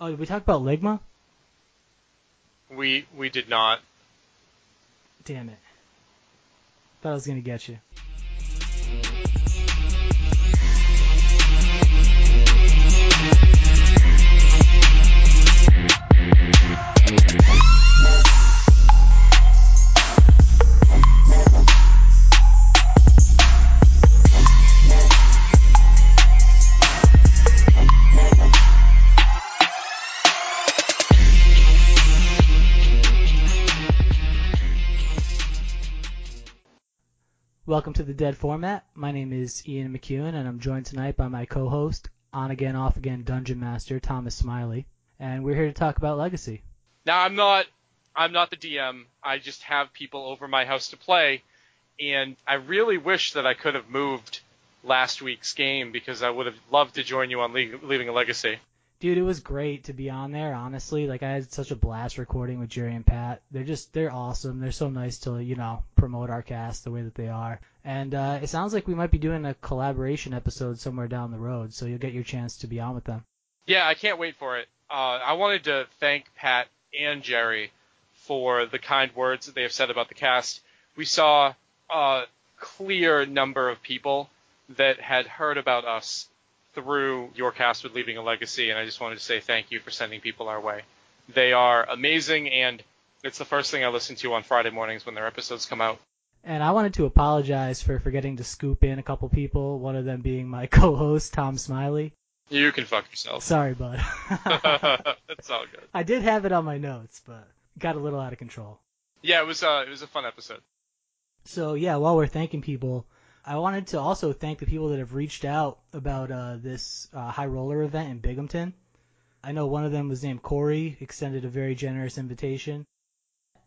Oh, did we talk about Ligma? We we did not. Damn it. Thought I was gonna get you. Welcome to the Dead Format. My name is Ian McEwen, and I'm joined tonight by my co-host, on again, off again Dungeon Master Thomas Smiley, and we're here to talk about Legacy. Now I'm not I'm not the DM. I just have people over my house to play, and I really wish that I could have moved last week's game because I would have loved to join you on Le- Leaving a Legacy. Dude, it was great to be on there. Honestly, like I had such a blast recording with Jerry and Pat. They're just they're awesome. They're so nice to you know promote our cast the way that they are. And uh, it sounds like we might be doing a collaboration episode somewhere down the road, so you'll get your chance to be on with them. Yeah, I can't wait for it. Uh, I wanted to thank Pat and Jerry for the kind words that they have said about the cast. We saw a clear number of people that had heard about us through your cast with Leaving a Legacy, and I just wanted to say thank you for sending people our way. They are amazing, and it's the first thing I listen to on Friday mornings when their episodes come out. And I wanted to apologize for forgetting to scoop in a couple people, one of them being my co-host Tom Smiley. You can fuck yourself. Sorry, bud. That's all good. I did have it on my notes, but got a little out of control. Yeah, it was uh, it was a fun episode. So yeah, while we're thanking people, I wanted to also thank the people that have reached out about uh, this uh, high roller event in Binghamton. I know one of them was named Corey, extended a very generous invitation.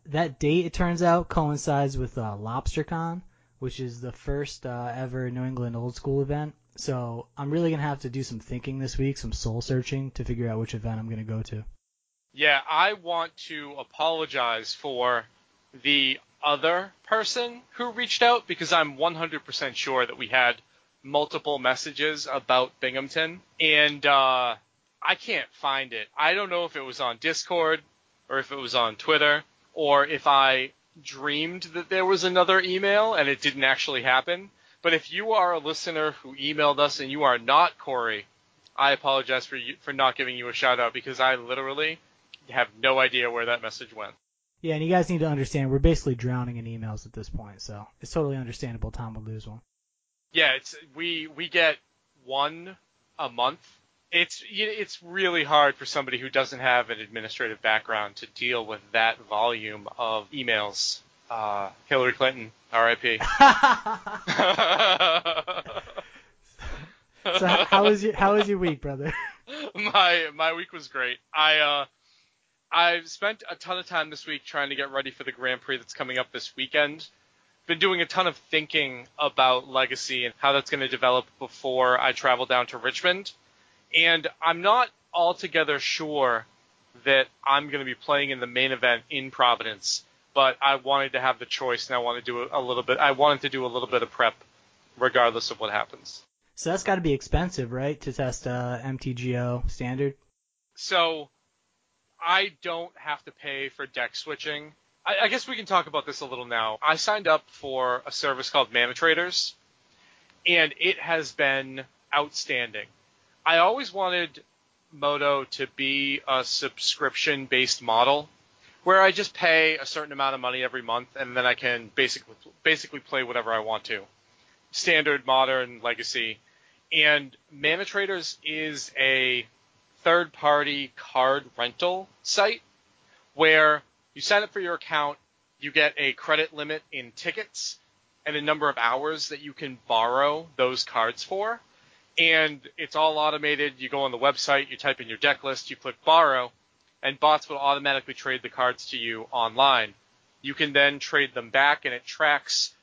That date, it turns out, coincides with uh, LobsterCon, which is the first uh, ever New England old school event. So I'm really gonna have to do some thinking this week, some soul searching to figure out which event I'm gonna go to. Yeah, I want to apologize for the other person who reached out because I'm 100% sure that we had multiple messages about Binghamton and uh, I can't find it. I don't know if it was on Discord or if it was on Twitter or if I dreamed that there was another email and it didn't actually happen. But if you are a listener who emailed us and you are not Corey, I apologize for you, for not giving you a shout out because I literally have no idea where that message went. Yeah, and you guys need to understand we're basically drowning in emails at this point, so it's totally understandable Tom would lose one. Yeah, it's we we get one a month. It's it's really hard for somebody who doesn't have an administrative background to deal with that volume of emails. Uh, Hillary Clinton, R.I.P. so how, how was your how was your week, brother? my my week was great. I uh I've spent a ton of time this week trying to get ready for the Grand Prix that's coming up this weekend. Been doing a ton of thinking about Legacy and how that's going to develop before I travel down to Richmond. And I'm not altogether sure that I'm going to be playing in the main event in Providence, but I wanted to have the choice and I want to do a little bit I wanted to do a little bit of prep regardless of what happens. So that's got to be expensive, right, to test uh, MTGO standard? So I don't have to pay for deck switching. I, I, guess we can talk about this a little now. I signed up for a service called Mana Traders, and it has been outstanding. I always wanted Moto to be a subscription based model where I just pay a certain amount of money every month and then I can basically basically play whatever I want to. Standard, modern, legacy. And Mana Traders is a third party card rental site where you sign up for your account, you get a credit limit in tickets and a number of hours that you can borrow those cards for. And it's all automated. You go on the website, you type in your deck list, you click borrow, and bots will automatically trade the cards to you online. You can then trade them back and it tracks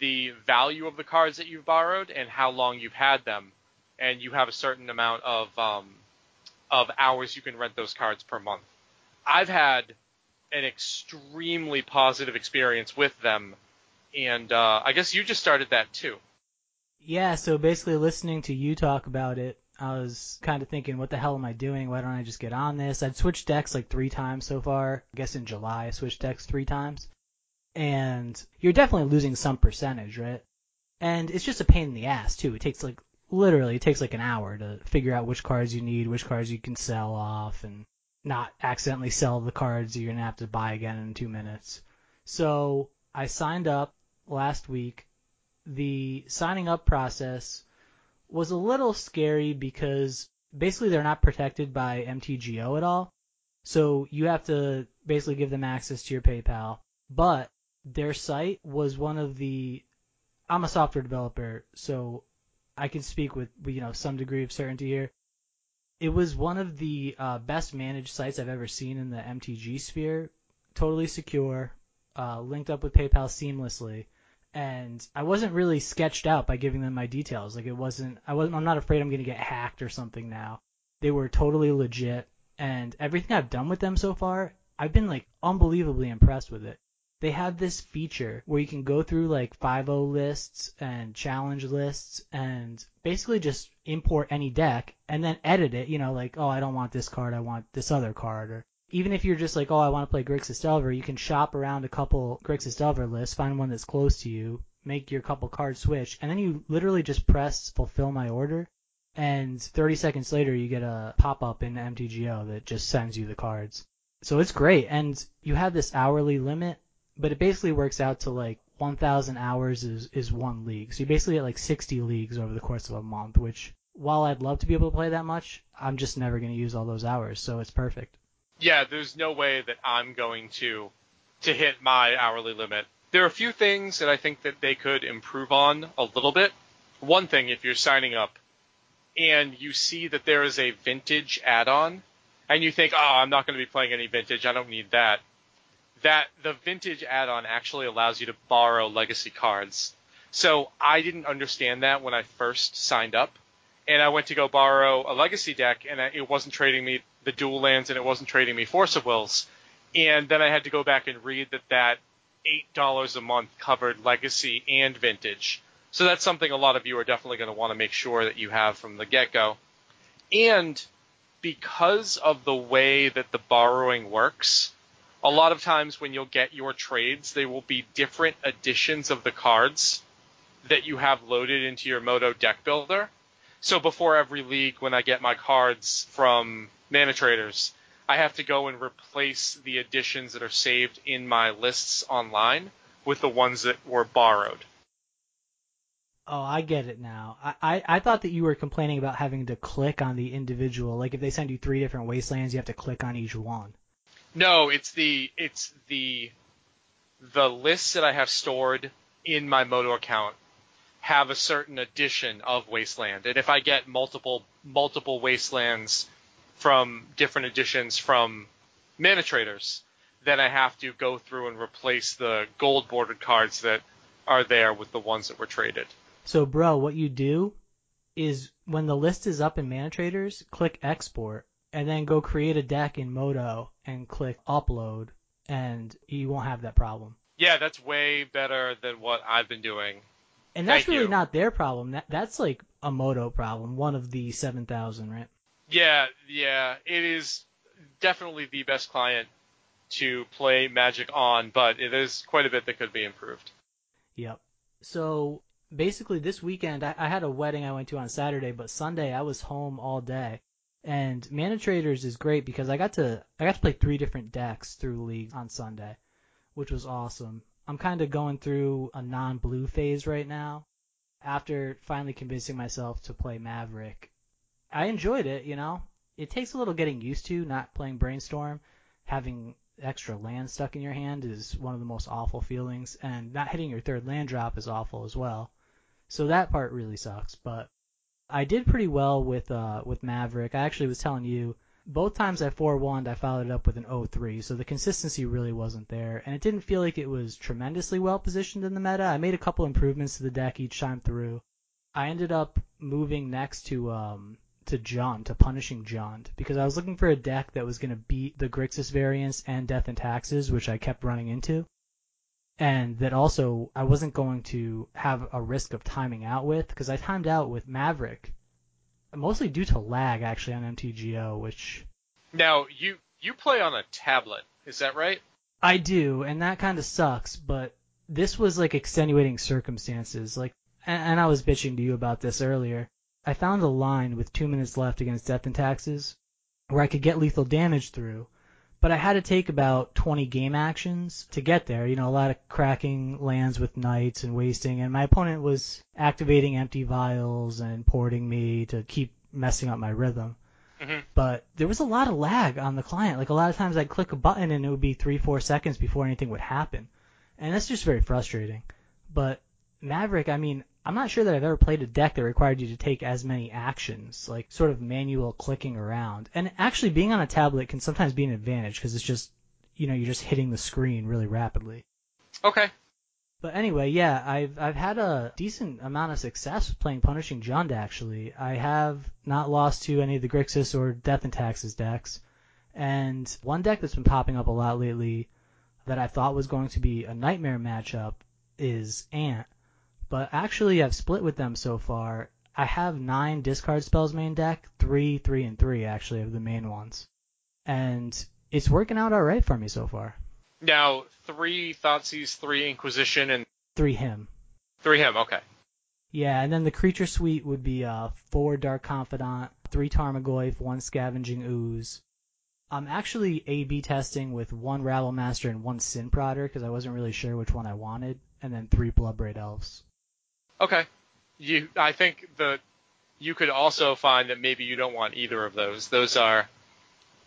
the value of the cards that you've borrowed and how long you've had them. And you have a certain amount of um, of hours you can rent those cards per month. I've had an extremely positive experience with them, and uh, I guess you just started that too. Yeah, so basically listening to you talk about it, I was kind of thinking, what the hell am I doing? Why don't I just get on this? I'd switched decks like three times so far. I guess in July I switched decks three times. And you're definitely losing some percentage, right? And it's just a pain in the ass too. It takes like literally it takes like an hour to figure out which cards you need, which cards you can sell off, and not accidentally sell the cards you're gonna have to buy again in two minutes. So I signed up last week. The signing up process was a little scary because basically they're not protected by MTGO at all. So you have to basically give them access to your PayPal. But their site was one of the I'm a software developer, so I can speak with you know some degree of certainty here. It was one of the uh, best managed sites I've ever seen in the MTG sphere. Totally secure, uh, linked up with PayPal seamlessly, and I wasn't really sketched out by giving them my details. Like it wasn't. I wasn't. I'm not afraid I'm gonna get hacked or something now. They were totally legit, and everything I've done with them so far, I've been like unbelievably impressed with it they have this feature where you can go through like 5.0 lists and challenge lists and basically just import any deck and then edit it, you know, like, oh, I don't want this card, I want this other card. Or even if you're just like, oh, I want to play Grixis Delver, you can shop around a couple Grixis Delver lists, find one that's close to you, make your couple cards switch, and then you literally just press fulfill my order. And 30 seconds later, you get a pop up in MTGO that just sends you the cards. So it's great. And you have this hourly limit but it basically works out to like 1,000 hours is, is one league. So you basically get like 60 leagues over the course of a month, which while I'd love to be able to play that much, I'm just never going to use all those hours. So it's perfect. Yeah, there's no way that I'm going to to hit my hourly limit. There are a few things that I think that they could improve on a little bit. One thing, if you're signing up and you see that there is a vintage add-on, and you think, oh, I'm not going to be playing any vintage, I don't need that that the vintage add-on actually allows you to borrow legacy cards. So I didn't understand that when I first signed up, and I went to go borrow a legacy deck, and it wasn't trading me the dual lands, and it wasn't trading me Force of Wills. And then I had to go back and read that that eight dollars a month covered legacy and vintage. So that's something a lot of you are definitely going to want to make sure that you have from the get-go. And because of the way that the borrowing works, a lot of times when you'll get your trades, they will be different editions of the cards that you have loaded into your Moto deck builder. So before every league, when I get my cards from Mana Traders, I have to go and replace the editions that are saved in my lists online with the ones that were borrowed. Oh, I get it now. I, I, I thought that you were complaining about having to click on the individual. Like if they send you three different wastelands, you have to click on each one. No, it's the it's the the lists that I have stored in my Moto account have a certain edition of Wasteland, and if I get multiple multiple Wastelands from different editions from Mana Traders, then I have to go through and replace the gold bordered cards that are there with the ones that were traded. So, bro, what you do is when the list is up in Mana Traders, click export, and then go create a deck in Moto and click upload, and you won't have that problem. Yeah, that's way better than what I've been doing. And that's Thank really you. not their problem. That that's like a Moto problem, one of the seven thousand, right? Yeah, yeah, it is definitely the best client to play Magic on, but it is quite a bit that could be improved. Yep. So basically, this weekend I, I had a wedding I went to on Saturday, but Sunday I was home all day. And Mana Traders is great because I got to I got to play three different decks through League on Sunday, which was awesome. I'm kind of going through a non-blue phase right now. After finally convincing myself to play Maverick, I enjoyed it. You know, it takes a little getting used to not playing Brainstorm. Having extra land stuck in your hand is one of the most awful feelings, and not hitting your third land drop is awful as well. So that part really sucks, but I did pretty well with uh with Maverick. I actually was telling you both times I 4 1 I followed it up with an 0-3, so the consistency really wasn't there, and it didn't feel like it was tremendously well positioned in the meta. I made a couple improvements to the deck each time through. I ended up moving next to um to Jund, to Punishing Jund, because I was looking for a deck that was going to beat the Grixis variants and Death and Taxes, which I kept running into and that also I wasn't going to have a risk of timing out with because I timed out with Maverick mostly due to lag actually on MTGO, which Now you you play on a tablet, is that right? I do, and that kind of sucks. But this was like extenuating circumstances. Like, and, and I was bitching to you about this earlier. I found a line with two minutes left against Death and Taxes where I could get lethal damage through, but I had to take about 20 game actions to get there. You know, a lot of cracking lands with knights and wasting, and my opponent was activating empty vials and porting me to keep messing up my rhythm. Mhm. But there was a lot of lag on the client. Like a lot of times I'd click a button and it would be three, four seconds before anything would happen. And that's just very frustrating. But Maverick, I mean, I'm not sure that I've ever played a deck that required you to take as many actions, like sort of manual clicking around. And actually being on a tablet can sometimes be an advantage because it's just, you know, you're just hitting the screen really rapidly. Okay. But anyway, yeah, I've I've had a decent amount of success playing Punishing Jund actually. I have not lost to any of the Grixis or Death and Taxes decks. And one deck that's been popping up a lot lately that I thought was going to be a nightmare matchup is Ant. But actually I've split with them so far. I have nine discard spells main deck, three, three, and three actually of the main ones. And it's working out alright for me so far. Now three Thoughtseize, three Inquisition, and Three Hymn. three Hymn. Okay. Yeah, and then the creature suite would be uh, four Dark Confidant, three Tarmogoyf, one Scavenging Ooze. I'm actually A/B testing with one Rabblemaster and one Sin Prodder because I wasn't really sure which one I wanted, and then three Bloodbraid Elves. Okay. You, I think the you could also find that maybe you don't want either of those. Those are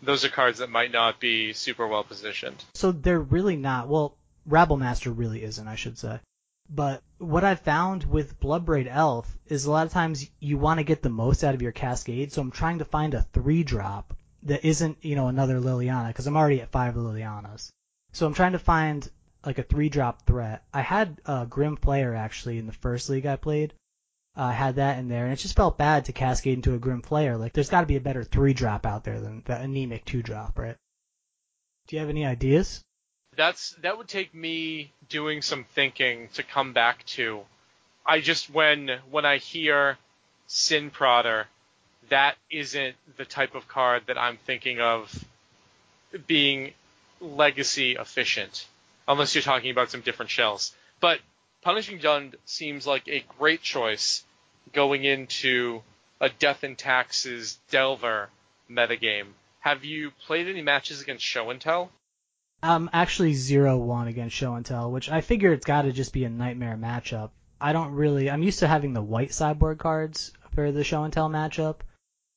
those are cards that might not be super well positioned. So they're really not. Well, Rabblemaster really isn't, I should say. But what I've found with Bloodbraid Elf is a lot of times you want to get the most out of your Cascade, so I'm trying to find a three drop that isn't, you know, another Liliana, because I'm already at five Lilianas. So I'm trying to find like a three drop threat. I had a Grim Flayer actually in the first league I played. I had that in there, and it just felt bad to cascade into a Grim Flayer. Like, there's got to be a better three drop out there than the anemic two drop, right? Do you have any ideas? That's that would take me doing some thinking to come back to. I just when when I hear Sin Prodder, that isn't the type of card that I'm thinking of being legacy efficient, unless you're talking about some different shells. But Punishing Jund seems like a great choice going into a Death and Taxes Delver metagame. Have you played any matches against Show and Tell? I'm actually zero one against Show and Tell, which I figure it's got to just be a nightmare matchup. I don't really. I'm used to having the white sideboard cards for the Show and Tell matchup.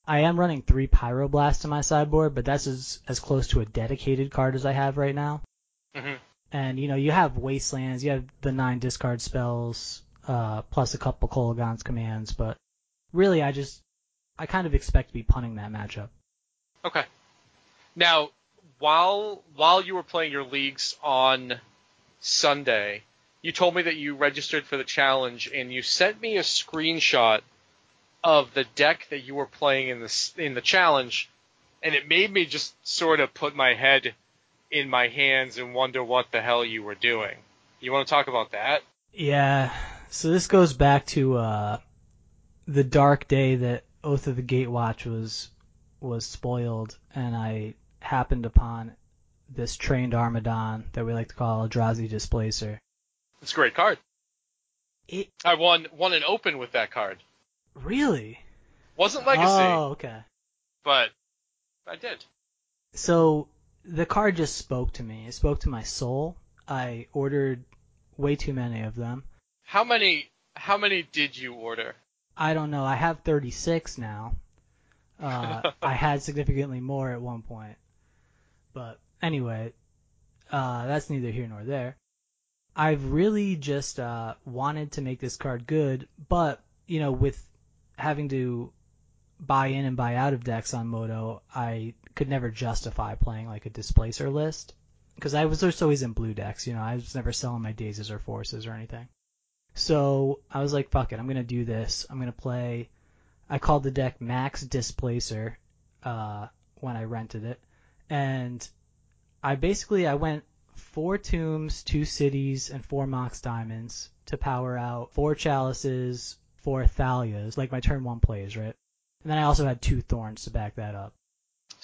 I am running three Pyroblast in my sideboard, but that's as as close to a dedicated card as I have right now. Mm-hmm. And you know, you have Wastelands, you have the nine discard spells, uh, plus a couple Kolaghan's commands, but really, I just I kind of expect to be punting that matchup. Okay. Now, while while you were playing your leagues on Sunday, you told me that you registered for the challenge and you sent me a screenshot of the deck that you were playing in the in the challenge, and it made me just sort of put my head in my hands and wonder what the hell you were doing. You want to talk about that? Yeah. So this goes back to uh, the dark day that Oath of the Gatewatch was was spoiled, and I happened upon this trained Armodon that we like to call Eldrazi Displacer. It's a great card. It I won won an open with that card. really? Wasn't legacy, Oh, okay. but I did. So the card just spoke to me. It spoke to my soul. I ordered way too many of them. How many how many did you order? I don't know. I have 36 now. Uh, I had significantly more at one point. But anyway, uh, that's neither here nor there. I've really just uh, wanted to make this card good, but you know, with having to buy in and buy out of decks on Moto, I could never justify playing like a displacer list because I was just always in blue decks. You know, I was never selling my dazes or forces or anything. So I was like, fuck it, I'm gonna do this. I'm gonna play. I called the deck Max Displacer uh, when I rented it, and I basically I went four tombs, two cities, and four mox diamonds to power out four chalices, four thalias, like my turn one plays, right? And then I also had two thorns to back that up.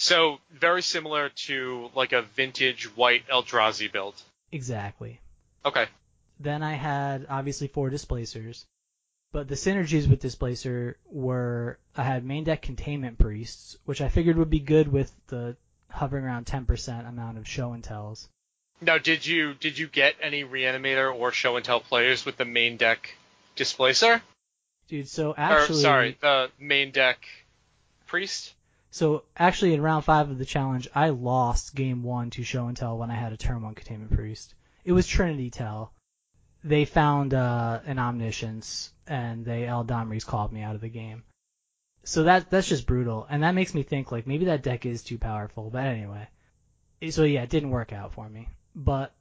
So very similar to like a vintage white Eldrazi build. Exactly. Okay. Then I had obviously four displacers. But the synergies with Displacer were I had main deck containment priests, which I figured would be good with the hovering around 10% amount of show and tells. Now, did you did you get any reanimator or show and tell players with the main deck displacer? Dude, so actually, or, sorry, the main deck priest. So actually, in round five of the challenge, I lost game one to show and tell when I had a turn one containment priest. It was Trinity Tell. They found uh, an omniscience and they Eladamri's called me out of the game. So that that's just brutal, and that makes me think like maybe that deck is too powerful. But anyway, so yeah, it didn't work out for me. But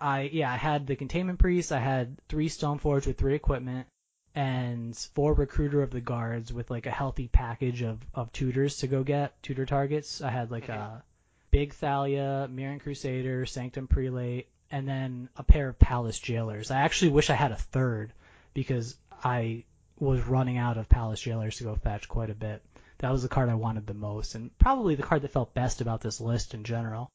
I yeah I had the containment priest, I had three Stoneforge with three equipment, and four recruiter of the guards with like a healthy package of of tutors to go get tutor targets. I had like a uh, big Thalia, Mirran Crusader, Sanctum Prelate, and then a pair of Palace Jailers. I actually wish I had a third because I was running out of Palace Jailers to go fetch quite a bit. That was the card I wanted the most, and probably the card that felt best about this list in general.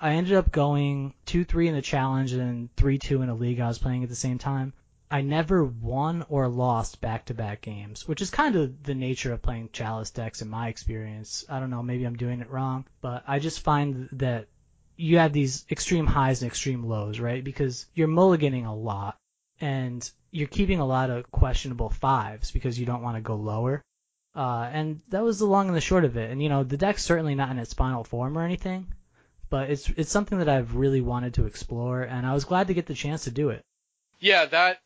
I ended up going 2-3 in the challenge and 3-2 in a league I was playing at the same time. I never won or lost back-to-back games, which is kind of the nature of playing Chalice decks in my experience. I don't know, maybe I'm doing it wrong, but I just find that you have these extreme highs and extreme lows, right? Because you're mulliganing a lot, and you're keeping a lot of questionable fives because you don't want to go lower. Uh, and that was the long and the short of it. And you know, the deck's certainly not in its final form or anything, but it's it's something that I've really wanted to explore, and I was glad to get the chance to do it. Yeah, that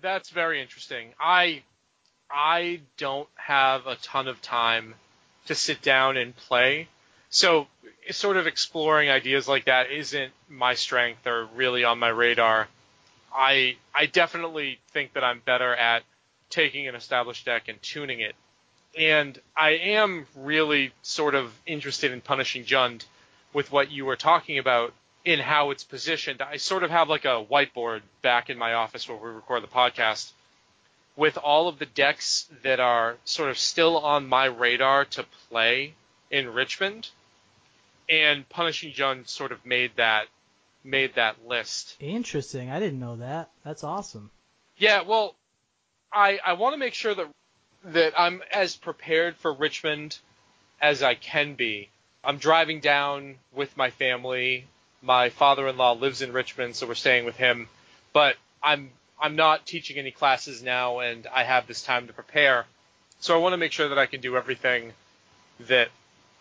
that's very interesting. I I don't have a ton of time to sit down and play, so sort of exploring ideas like that isn't my strength or really on my radar. I I definitely think that I'm better at taking an established deck and tuning it. And I am really sort of interested in punishing Jund with what you were talking about in how it's positioned. I sort of have like a whiteboard back in my office where we record the podcast with all of the decks that are sort of still on my radar to play in Richmond. And Punishing Jund sort of made that made that list. Interesting. I didn't know that. That's awesome. Yeah, well, I I want to make sure that that I'm as prepared for Richmond as I can be. I'm driving down with my family. My father-in-law lives in Richmond, so we're staying with him. But I'm I'm not teaching any classes now, and I have this time to prepare. So I want to make sure that I can do everything that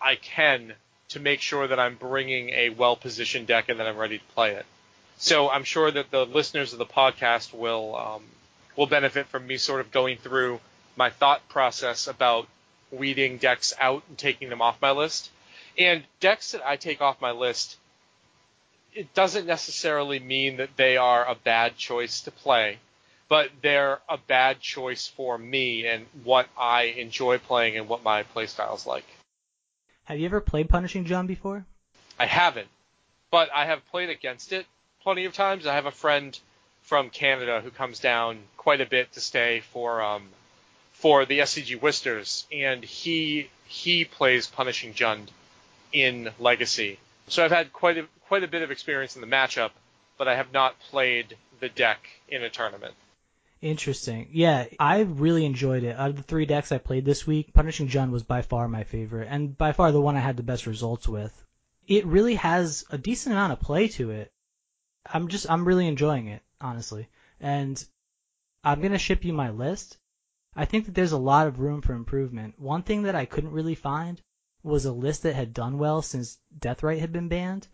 I can to make sure that I'm bringing a well positioned deck and that I'm ready to play it. So I'm sure that the listeners of the podcast will um, will benefit from me sort of going through my thought process about weeding decks out and taking them off my list. And decks that I take off my list, it doesn't necessarily mean that they are a bad choice to play, but they're a bad choice for me and what I enjoy playing and what my playstyle is like. Have you ever played Punishing Jund before? I haven't, but I have played against it plenty of times. I have a friend from Canada who comes down quite a bit to stay for um, for the SCG Worcesters, and he he plays Punishing Jund in Legacy. So I've had quite a quite a bit of experience in the matchup, but I have not played the deck in a tournament. Interesting. Yeah, I really enjoyed it. Out of the three decks I played this week, Punishing Jund was by far my favorite, and by far the one I had the best results with. It really has a decent amount of play to it. I'm just, I'm really enjoying it, honestly. And I'm gonna ship you my list. I think that there's a lot of room for improvement. One thing that I couldn't really find was a list that had done well since Death Deathrite had been banned,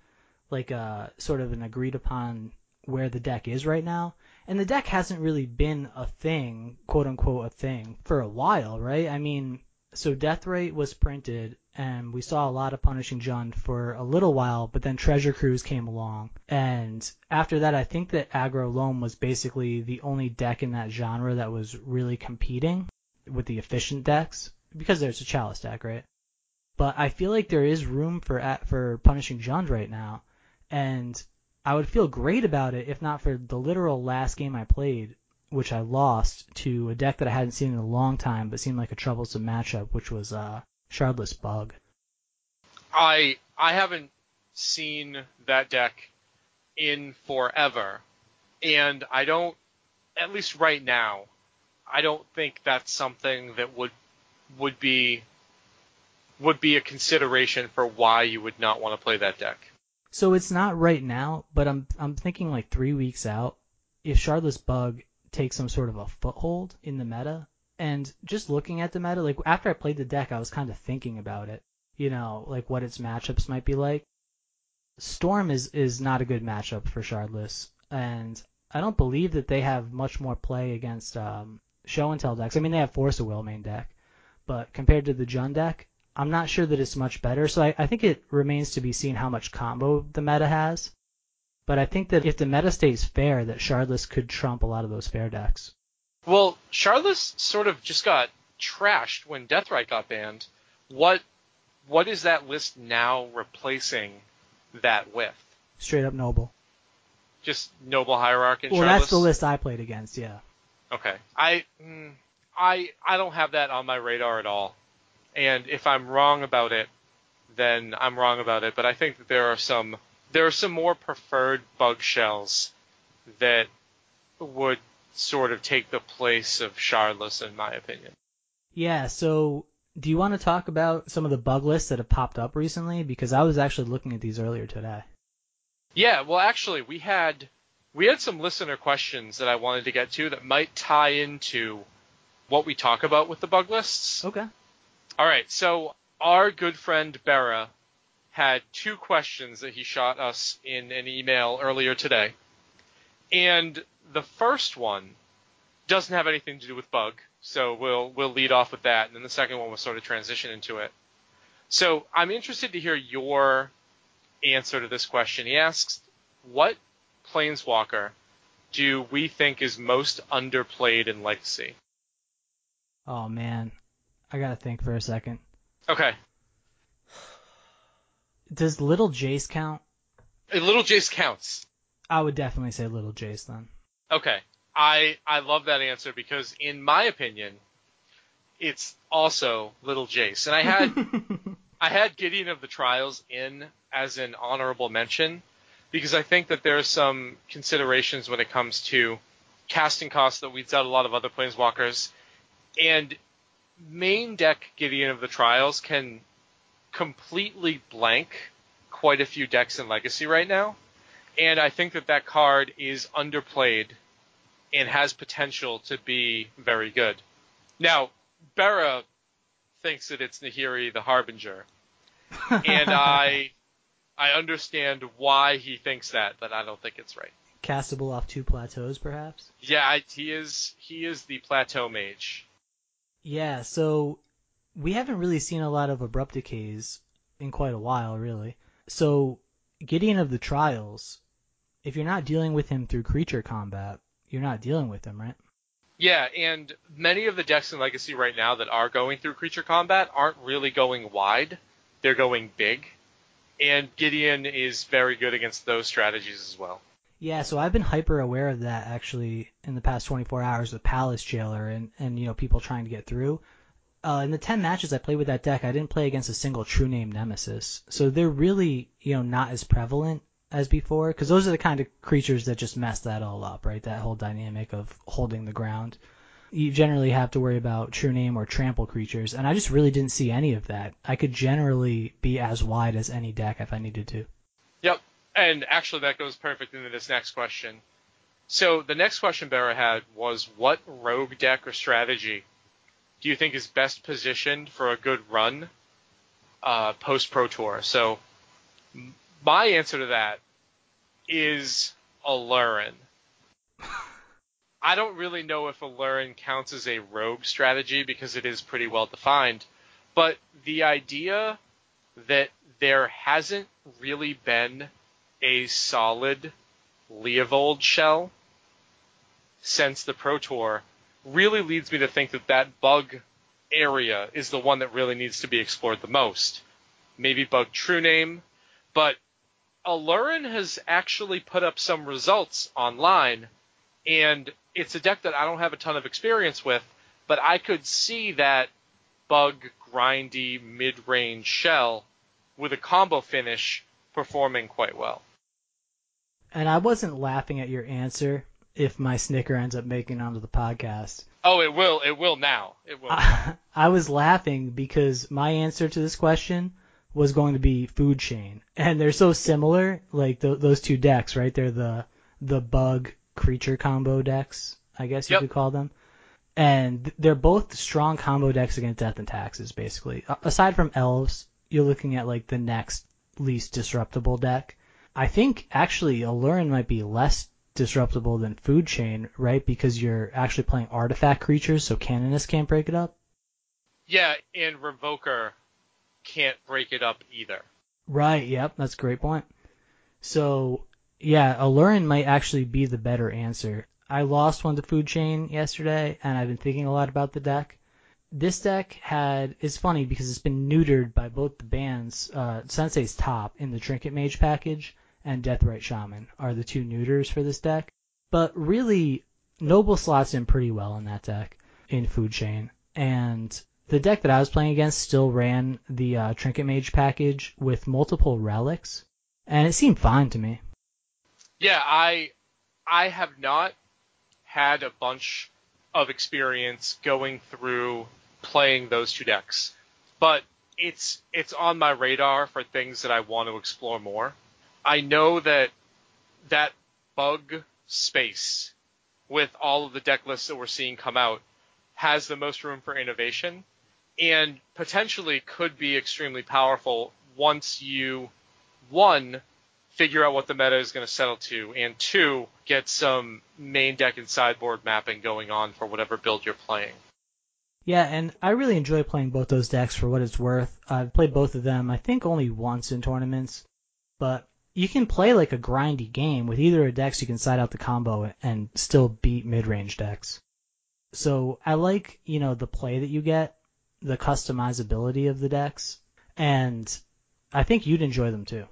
like a uh, sort of an agreed upon where the deck is right now. And the deck hasn't really been a thing, quote unquote, a thing for a while, right? I mean, so Deathrite was printed, and we saw a lot of Punishing Jund for a little while, but then Treasure Cruise came along. And after that, I think that Aggro Loam was basically the only deck in that genre that was really competing with the efficient decks, because there's a Chalice deck, right? But I feel like there is room for for Punishing Jund right now, and I would feel great about it if not for the literal last game I played which I lost to a deck that I hadn't seen in a long time, but seemed like a troublesome matchup, which was uh, Shardless Bug. I I haven't seen that deck in forever, and I don't, at least right now, I don't think that's something that would would be would be a consideration for why you would not want to play that deck. So it's not right now, but I'm I'm thinking like three weeks out. If Shardless Bug takes some sort of a foothold in the meta, and just looking at the meta, like after I played the deck, I was kind of thinking about it. You know, like what its matchups might be like. Storm is is not a good matchup for Shardless, and I don't believe that they have much more play against um, Show and Tell decks. I mean, they have Force of Will main deck, but compared to the Jund deck, I'm not sure that it's much better. So I, I think it remains to be seen how much combo the meta has. But I think that if the meta stays fair, that Shardless could trump a lot of those fair decks. Well, Shardless sort of just got trashed when Deathrite got banned. What what is that list now replacing that with? Straight up noble. Just noble hierarch and Well, Shardless? that's the list I played against. Yeah. Okay. I mm, I I don't have that on my radar at all. And if I'm wrong about it, then I'm wrong about it. But I think that there are some there are some more preferred bug shells that would sort of take the place of Shardless, in my opinion. Yeah. So do you want to talk about some of the bug lists that have popped up recently? Because I was actually looking at these earlier today. Yeah, well, actually, we had we had some listener questions that I wanted to get to that might tie into what we talk about with the bug lists. Okay. All right, so our good friend Bera had two questions that he shot us in an email earlier today. And the first one doesn't have anything to do with bug, so we'll we'll lead off with that, and then the second one will sort of transition into it. So I'm interested to hear your answer to this question. He asks, "What planeswalker do we think is most underplayed in Legacy?" Oh man, I gotta think for a second. Okay, Does Little Jace count? a little Jace counts. I would definitely say Little Jace then. Okay. I I love that answer because in my opinion, it's also little Jace. And I had I had Gideon of the Trials in as an honorable mention because I think that there are some considerations when it comes to casting costs that weeds out a lot of other planeswalkers. And main deck Gideon of the Trials can completely blank quite a few decks in Legacy right now. And I think that that card is underplayed and has potential to be very good. Now, Bera thinks that it's Nahiri the Harbinger, and I I understand why he thinks that, but I don't think it's right. Castable off two plateaus, perhaps. Yeah, I, he is he is the plateau mage. Yeah. So we haven't really seen a lot of abrupt decays in quite a while, really. So Gideon of the Trials, if you're not dealing with him through creature combat, you're not dealing with him, right? Yeah, and many of the decks in Legacy right now that are going through creature combat aren't really going wide. They're going big. And Gideon is very good against those strategies as well. Yeah, so I've been hyper aware of that actually in the past 24 hours with Palace Jailer and, and you know people trying to get through. Uh, in the 10 matches I played with that deck, I didn't play against a single true name Nemesis. So they're really you know not as prevalent as before because those are the kind of creatures that just mess that all up, right? That whole dynamic of holding the ground. You generally have to worry about true name or trample creatures, and I just really didn't see any of that. I could generally be as wide as any deck if I needed to. And actually, that goes perfect into this next question. So the next question Bera had was, what rogue deck or strategy do you think is best positioned for a good run uh, post Pro Tour? So my answer to that is Aluren. I don't really know if Aluren counts as a rogue strategy because it is pretty well defined, but the idea that there hasn't really been a solid Leovold shell since the Pro Tour really leads me to think that that bug area is the one that really needs to be explored the most. Maybe bug true name, but Aluren has actually put up some results online and it's a deck that I don't have a ton of experience with, but I could see that bug grindy mid-range shell with a combo finish performing quite well. And I wasn't laughing at your answer if my snicker ends up making it onto the podcast. Oh, it will. It will now. It will. I, I was laughing because my answer to this question was going to be food chain, and they're so similar. Like th- those two decks, right? They're the the bug creature combo decks, I guess you Yep. could call them. And they're both strong combo decks against death and taxes, basically. Aside from elves, you're looking at like the next least disruptible deck. I think actually Aluren might be less disruptible than Food Chain, right? Because you're actually playing artifact creatures, so Canonist can't break it up. yeah, and Revoker can't break it up either. Right, yep, that's a great point. So, yeah, Aluren might actually be the better answer. I lost one to Food Chain yesterday, and I've been thinking a lot about the deck. This deck had, it's funny because it's been neutered by both the bands, uh, Sensei's Top in the Trinket Mage package and Deathrite Shaman are the two neuters for this deck. But really, Noble slots in pretty well in that deck in Food Chain. And the deck that I was playing against still ran the uh, Trinket Mage package with multiple relics, and it seemed fine to me. Yeah, I I have not had a bunch of experience going through playing those two decks, but it's it's on my radar for things that I want to explore more. I know that that bug space with all of the deck lists that we're seeing come out has the most room for innovation and potentially could be extremely powerful once you one figure out what the meta is going to settle to, and two, get some main deck and sideboard mapping going on for whatever build you're playing. Yeah, and I really enjoy playing both those decks for what it's worth. I've played both of them, I think only once in tournaments, but you can play like a grindy game with either of decks. You can side out the combo and still beat mid-range decks. So I like, you know, the play that you get, the customizability of the decks, and I think you'd enjoy them too.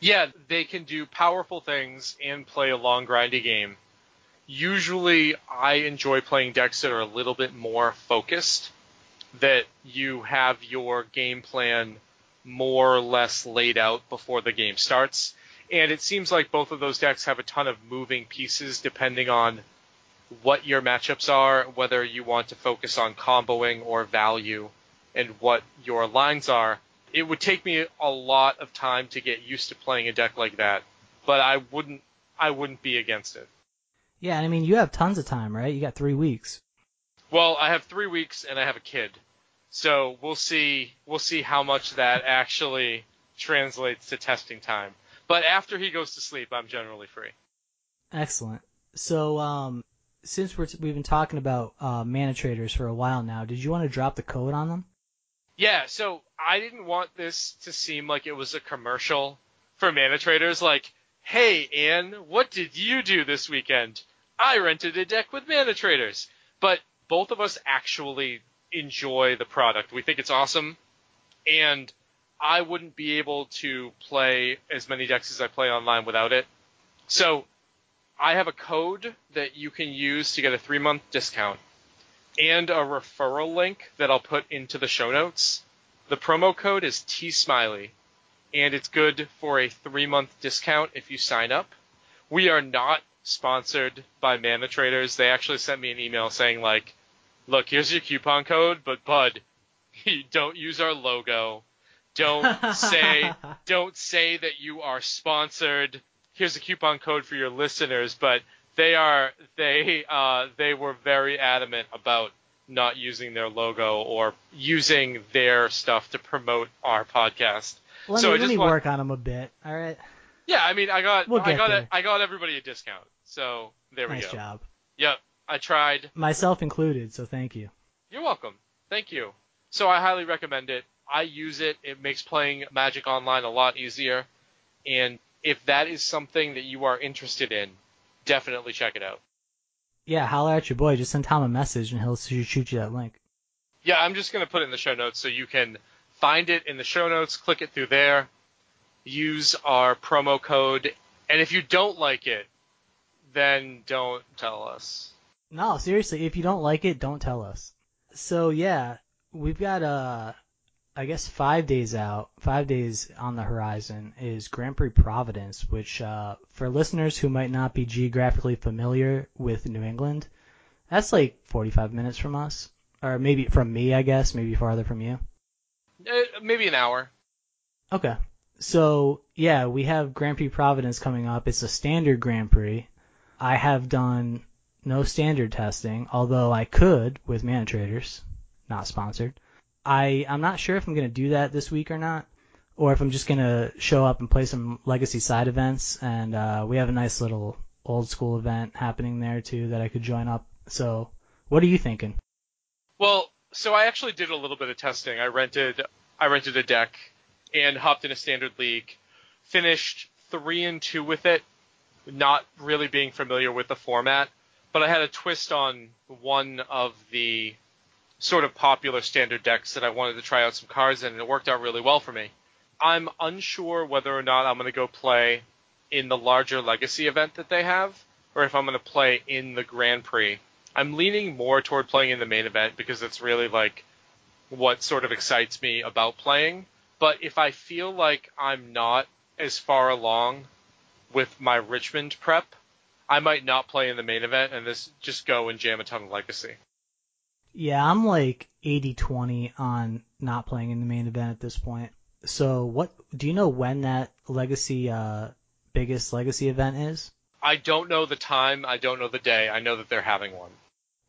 Yeah, they can do powerful things and play a long grindy game. Usually, I enjoy playing decks that are a little bit more focused, that you have your game plan more or less laid out before the game starts. And it seems like both of those decks have a ton of moving pieces depending on what your matchups are, whether you want to focus on comboing or value, and what your lines are. It would take me a lot of time to get used to playing a deck like that, but I wouldn't I wouldn't be against it. Yeah, and I mean, you have tons of time, right? You got three weeks. Well, I have three weeks and I have a kid, so we'll see. We'll see how much that actually translates to testing time. But after he goes to sleep, I'm generally free. Excellent. So, um, since we're we've been talking about uh, mana traders for a while now, did you want to drop the code on them? Yeah, so I didn't want this to seem like it was a commercial for mana traders. Like, hey, Anne, what did you do this weekend? I rented a deck with mana traders. But both of us actually enjoy the product. We think it's awesome, and I wouldn't be able to play as many decks as I play online without it. So I have a code that you can use to get a three month discount and a referral link that I'll put into the show notes. The promo code is T Smiley, and it's good for a three month discount if you sign up. We are not sponsored by Mana Traders. They actually sent me an email saying like, "Look, here's your coupon code, but Bud, don't use our logo. Don't say don't say that you are sponsored. Here's a coupon code for your listeners, but they are they uh, they were very adamant about not using their logo or using their stuff to promote our podcast. Let So I me, let me want- work on them a bit. All right. Yeah, I mean, I got We'll I got it. I got everybody a discount. So there we go. Nice job. Yep, I tried. Myself included. So thank you. You're welcome. Thank you. So I highly recommend it. I use it. It makes playing Magic Online a lot easier. And if that is something that you are interested in, definitely check it out. Yeah, holler at your boy. Just send Tom a message and he'll shoot you that link. Yeah, I'm just going to put it in the show notes so you can find it in the show notes, click it through there, use our promo code, and if you don't like it, then don't tell us. No, seriously, if you don't like it, don't tell us. So yeah, we've got uh I guess five days out, five days on the horizon is Grand Prix Providence, which uh for listeners who might not be geographically familiar with New England, that's like 45 minutes from us, or maybe from me, I guess, maybe farther from you. Eh, maybe an hour. Okay. So yeah, we have Grand Prix Providence coming up. It's a standard Grand Prix. I have done no standard testing, although I could with Mana Traders, not sponsored. I I'm not sure if I'm gonna do that this week or not, or if I'm just gonna show up and play some Legacy side events. And uh, we have a nice little old school event happening there too that I could join up. So what are you thinking? Well, so I actually did a little bit of testing. I rented I rented a deck and hopped in a standard league. Finished three and two with it, not really being familiar with the format, but I had a twist on one of the sort of popular standard decks that I wanted to try out some cards in, and it worked out really well for me. I'm unsure whether or not I'm going to go play in the larger Legacy event that they have, or if I'm going to play in the Grand Prix. I'm leaning more toward playing in the main event because it's really like what sort of excites me about playing. But if I feel like I'm not as far along with my Richmond prep, I might not play in the main event and this just go and jam a ton of Legacy. Yeah, I'm like 80-20 on not playing in the main event at this point. So what do you know when that legacy uh biggest legacy event is? I don't know the time. I don't know the day. I know that they're having one.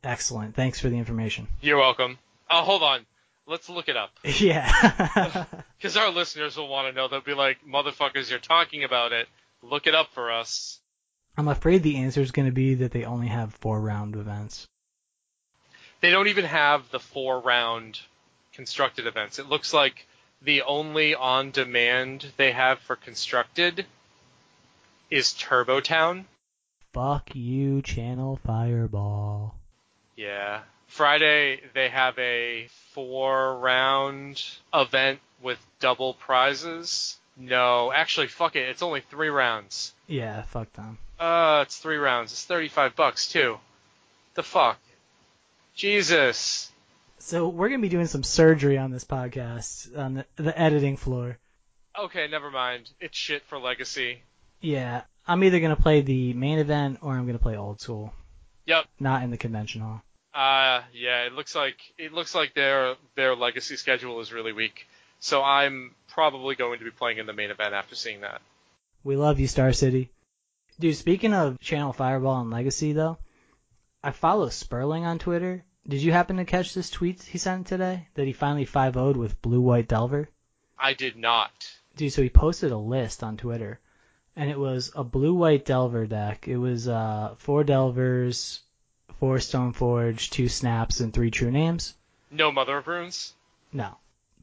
Excellent. Thanks for the information. You're welcome. Oh, hold on. Let's look it up. Yeah. Because our listeners will want to know. They'll be like, motherfuckers, you're talking about it. Look it up for us. I'm afraid the answer is going to be that they only have four round events. They don't even have the four round constructed events. It looks like the only on demand they have for constructed is Turbo Town. Fuck you, Channel Fireball. Yeah. Friday they have a four round event with double prizes. No, actually fuck it, it's only three rounds. Yeah, fuck them. Uh, it's three rounds. It's 35 bucks too. The fuck? Jesus. So we're gonna be doing some surgery on this podcast on the, the editing floor. Okay, never mind. It's shit for Legacy. Yeah, I'm either gonna play the main event or I'm gonna play old school. Yep. Not in the conventional. Uh, yeah, it looks like it looks like their their Legacy schedule is really weak. So I'm probably going to be playing in the main event after seeing that. We love you, Star City. Dude, speaking of Channel Fireball and Legacy though, I follow Sperling on Twitter. Did you happen to catch this tweet he sent today that he finally 5 0'd with Blue White Delver? I did not. Dude, so he posted a list on Twitter, and it was a Blue White Delver deck. It was uh four Delvers, four Stoneforge, two Snaps, and three True Names. No Mother of Runes. No,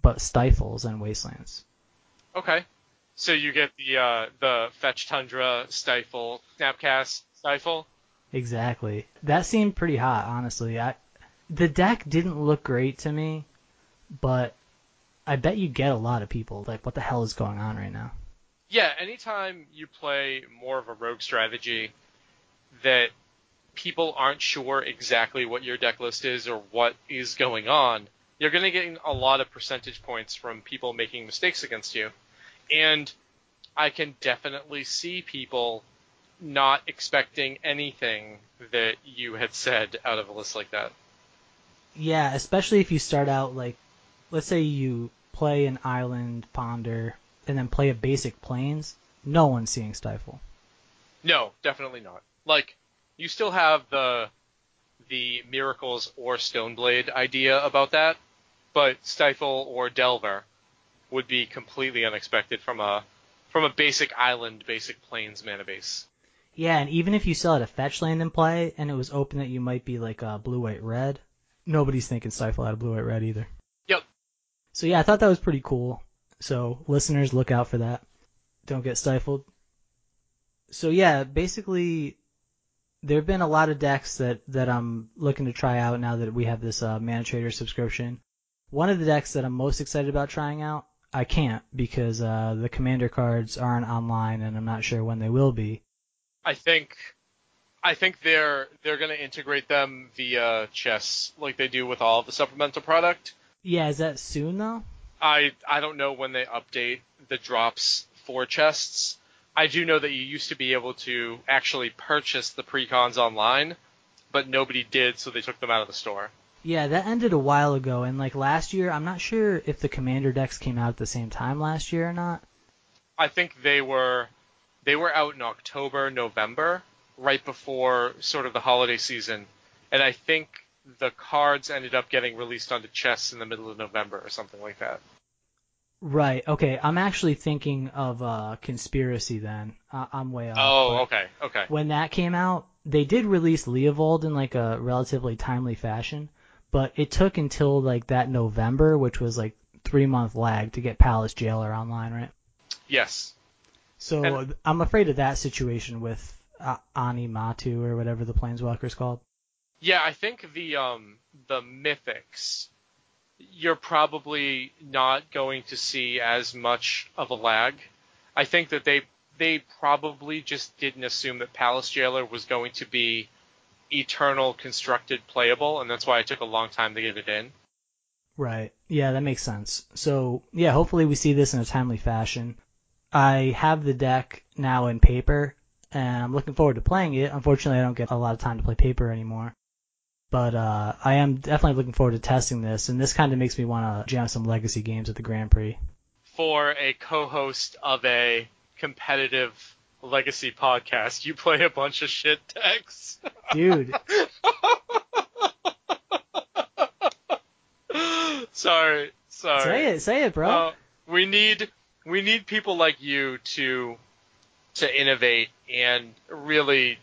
but Stifles and Wastelands. Okay. So you get the uh, the fetch tundra stifle snapcast stifle. Exactly. That seemed pretty hot, honestly. I the deck didn't look great to me, but I bet you get a lot of people like, what the hell is going on right now? Yeah, anytime you play more of a rogue strategy that people aren't sure exactly what your deck list is or what is going on, you're going to get a lot of percentage points from people making mistakes against you. And I can definitely see people not expecting anything that you had said out of a list like that. Yeah, especially if you start out like, let's say you play an island ponder and then play a basic plains. No one's seeing stifle. No, definitely not. Like you still have the the miracles or stoneblade idea about that, but stifle or delver would be completely unexpected from a from a basic island, basic plains mana base. Yeah, and even if you still had a fetch land in play and it was open that you might be like a blue white red, nobody's thinking stifle out of blue white red either. Yep. So yeah, I thought that was pretty cool. So listeners, look out for that. Don't get stifled. So yeah, basically, there have been a lot of decks that that I'm looking to try out now that we have this uh, Mana Trader subscription. One of the decks that I'm most excited about trying out, I can't because uh, the commander cards aren't online and I'm not sure when they will be. I think I think they're they're going to integrate them via chests like they do with all the supplemental product. Yeah, is that soon though? I I don't know when they update the drops for chests. I do know that you used to be able to actually purchase the precons online, but nobody did, so they took them out of the store. Yeah, that ended a while ago, and like last year, I'm not sure if the commander decks came out at the same time last year or not. I think they were they were out in October, November, right before sort of the holiday season, and I think the cards ended up getting released onto chests in the middle of November or something like that. Right. Okay. I'm actually thinking of uh, conspiracy. Then uh, I'm way off. Oh, but okay, okay. When that came out, they did release Leovold in like a relatively timely fashion, but it took until like that November, which was like three month lag, to get Palace Jailer online, right? Yes. So And- I'm afraid of that situation with uh, Aminatou or whatever the Planeswalker's called. Yeah, I think the um the mythics you're probably not going to see as much of a lag. I think that they they probably just didn't assume that Palace Jailer was going to be eternal constructed playable, and that's why it took a long time to get it in. Right. Yeah, that makes sense. So yeah, hopefully we see this in a timely fashion. I have the deck now in paper, and I'm looking forward to playing it. Unfortunately, I don't get a lot of time to play paper anymore. But uh, I am definitely looking forward to testing this, and this kind of makes me want to jam some legacy games at the Grand Prix. For a co-host of a competitive legacy podcast, you play a bunch of shit decks. Dude, sorry, sorry. say it, say it, bro. Uh, we need we need people like you to to innovate and really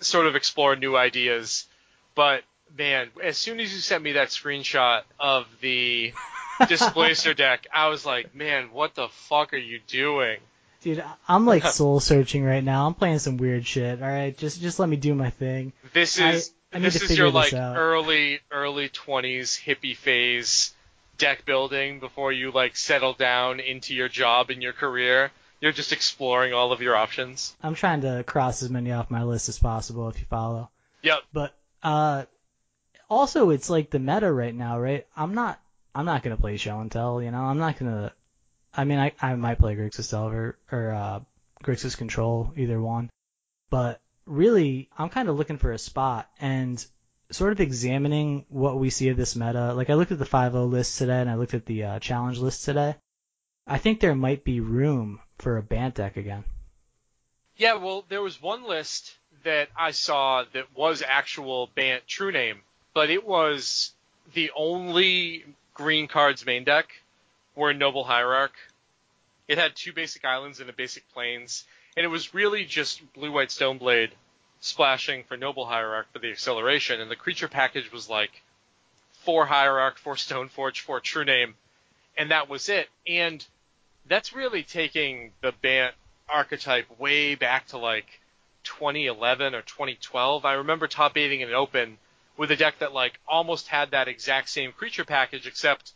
sort of explore new ideas. But man, as soon as you sent me that screenshot of the displacer deck, I was like, man, what the fuck are you doing? Dude, I'm like soul searching right now. I'm playing some weird shit. All right, just just let me do my thing. This is I need this is your this like out. early early 20s hippie phase deck building before you like settle down into your job and your career. You're just exploring all of your options. I'm trying to cross as many off my list as possible if you follow. Yep. But uh, also it's like the meta right now, right? I'm not I'm not gonna play show and tell. You know, I'm not gonna. I mean, I I might play Grixis Delver or uh, Grixis Control, either one. But really, I'm kind of looking for a spot and sort of examining what we see of this meta. Like I looked at the 5.0 list today and I looked at the uh, challenge list today. I think there might be room for a Bant deck again. Yeah, well, there was one list that I saw that was actual Bant true name, but it was the only green cards main deck were a Noble Hierarch. It had two basic islands and a basic plains, and it was really just blue white Stoneblade splashing for Noble Hierarch for the acceleration, and the creature package was like four Hierarch, four Stoneforge, four True Name, and that was it. And that's really taking the Bant archetype way back to like 2011 or 2012. I remember top eighting in an open with a deck that like almost had that exact same creature package, except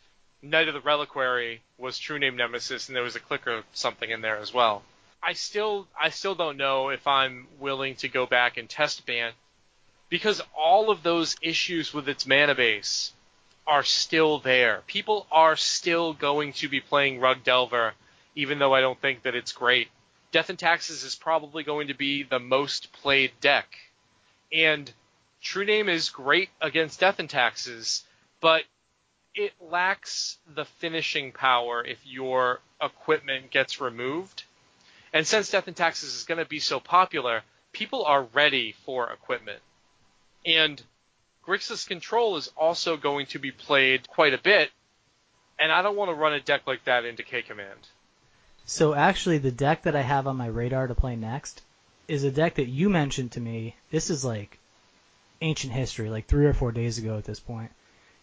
Knight of the Reliquary was True Name Nemesis, and there was a clicker something in there as well. I still I still don't know if I'm willing to go back and test Bant because all of those issues with its mana base are still there. People are still going to be playing Rug Delver, even though I don't think that it's great. Death and Taxes is probably going to be the most played deck. And True Name is great against Death and Taxes, but it lacks the finishing power if your equipment gets removed. And since Death and Taxes is going to be so popular, people are ready for equipment. And Grixis Control is also going to be played quite a bit, and I don't want to run a deck like that into K Command. So actually, the deck that I have on my radar to play next is a deck that you mentioned to me. This is like ancient history, like three or four days ago at this point.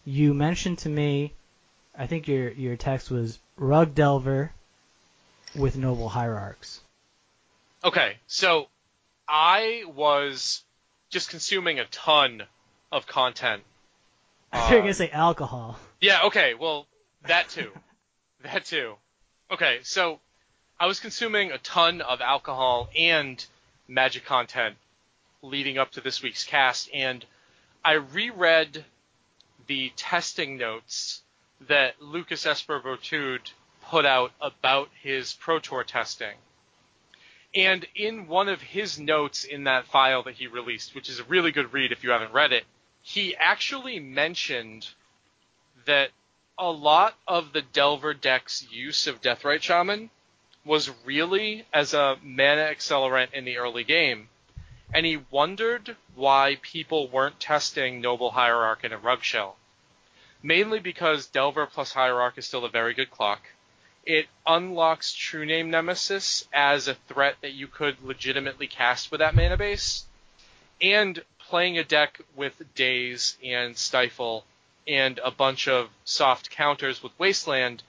You mentioned to me, I think your your text was Rug Delver with Noble Hierarchs. Okay, so I was just consuming a ton of content. I thought you were gonna um, say alcohol. Yeah, okay, well, that too. that too. Okay, so I was consuming a ton of alcohol and magic content leading up to this week's cast, and I reread the testing notes that Lucas Esper Berthoud put out about his Pro Tour testing. And in one of his notes in that file that he released, which is a really good read if you haven't read it, he actually mentioned that a lot of the Delver deck's use of Deathrite Shaman was really as a mana accelerant in the early game. And he wondered why people weren't testing Noble Hierarch in a Rug Shell. Mainly because Delver plus Hierarch is still a very good clock. It unlocks True Name Nemesis as a threat that you could legitimately cast with that mana base. And playing a deck with Daze and Stifle and a bunch of soft counters with Wasteland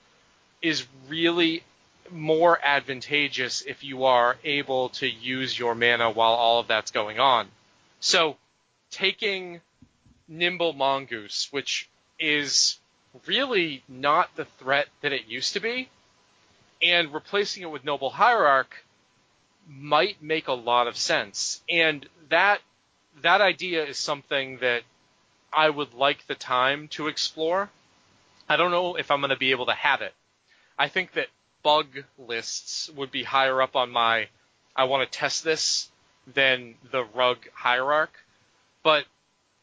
is really more advantageous if you are able to use your mana while all of that's going on. So taking Nimble Mongoose, which is really not the threat that it used to be, and replacing it with Noble Hierarch might make a lot of sense. And that that idea is something that I would like the time to explore. I don't know if I'm going to be able to have it. I think that bug lists would be higher up on my I want to test this than the rug hierarch, but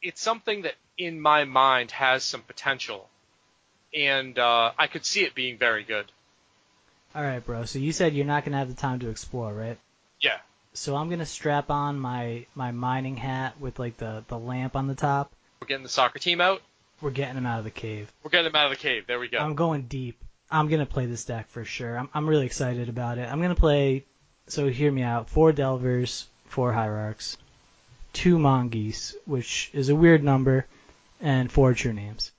it's something that in my mind has some potential, and uh, I could see it being very good. All right, bro. So you said you're not gonna have the time to explore, right? Yeah. So I'm gonna strap on my my mining hat with like the the lamp on the top. We're getting the soccer team out. We're getting them out of the cave. We're getting them out of the cave. There we go. I'm going deep. I'm gonna play this deck for sure. I'm I'm really excited about it. I'm gonna play. So hear me out. Four Delvers, four Hierarchs, two Mongoose, which is a weird number, and four True Names.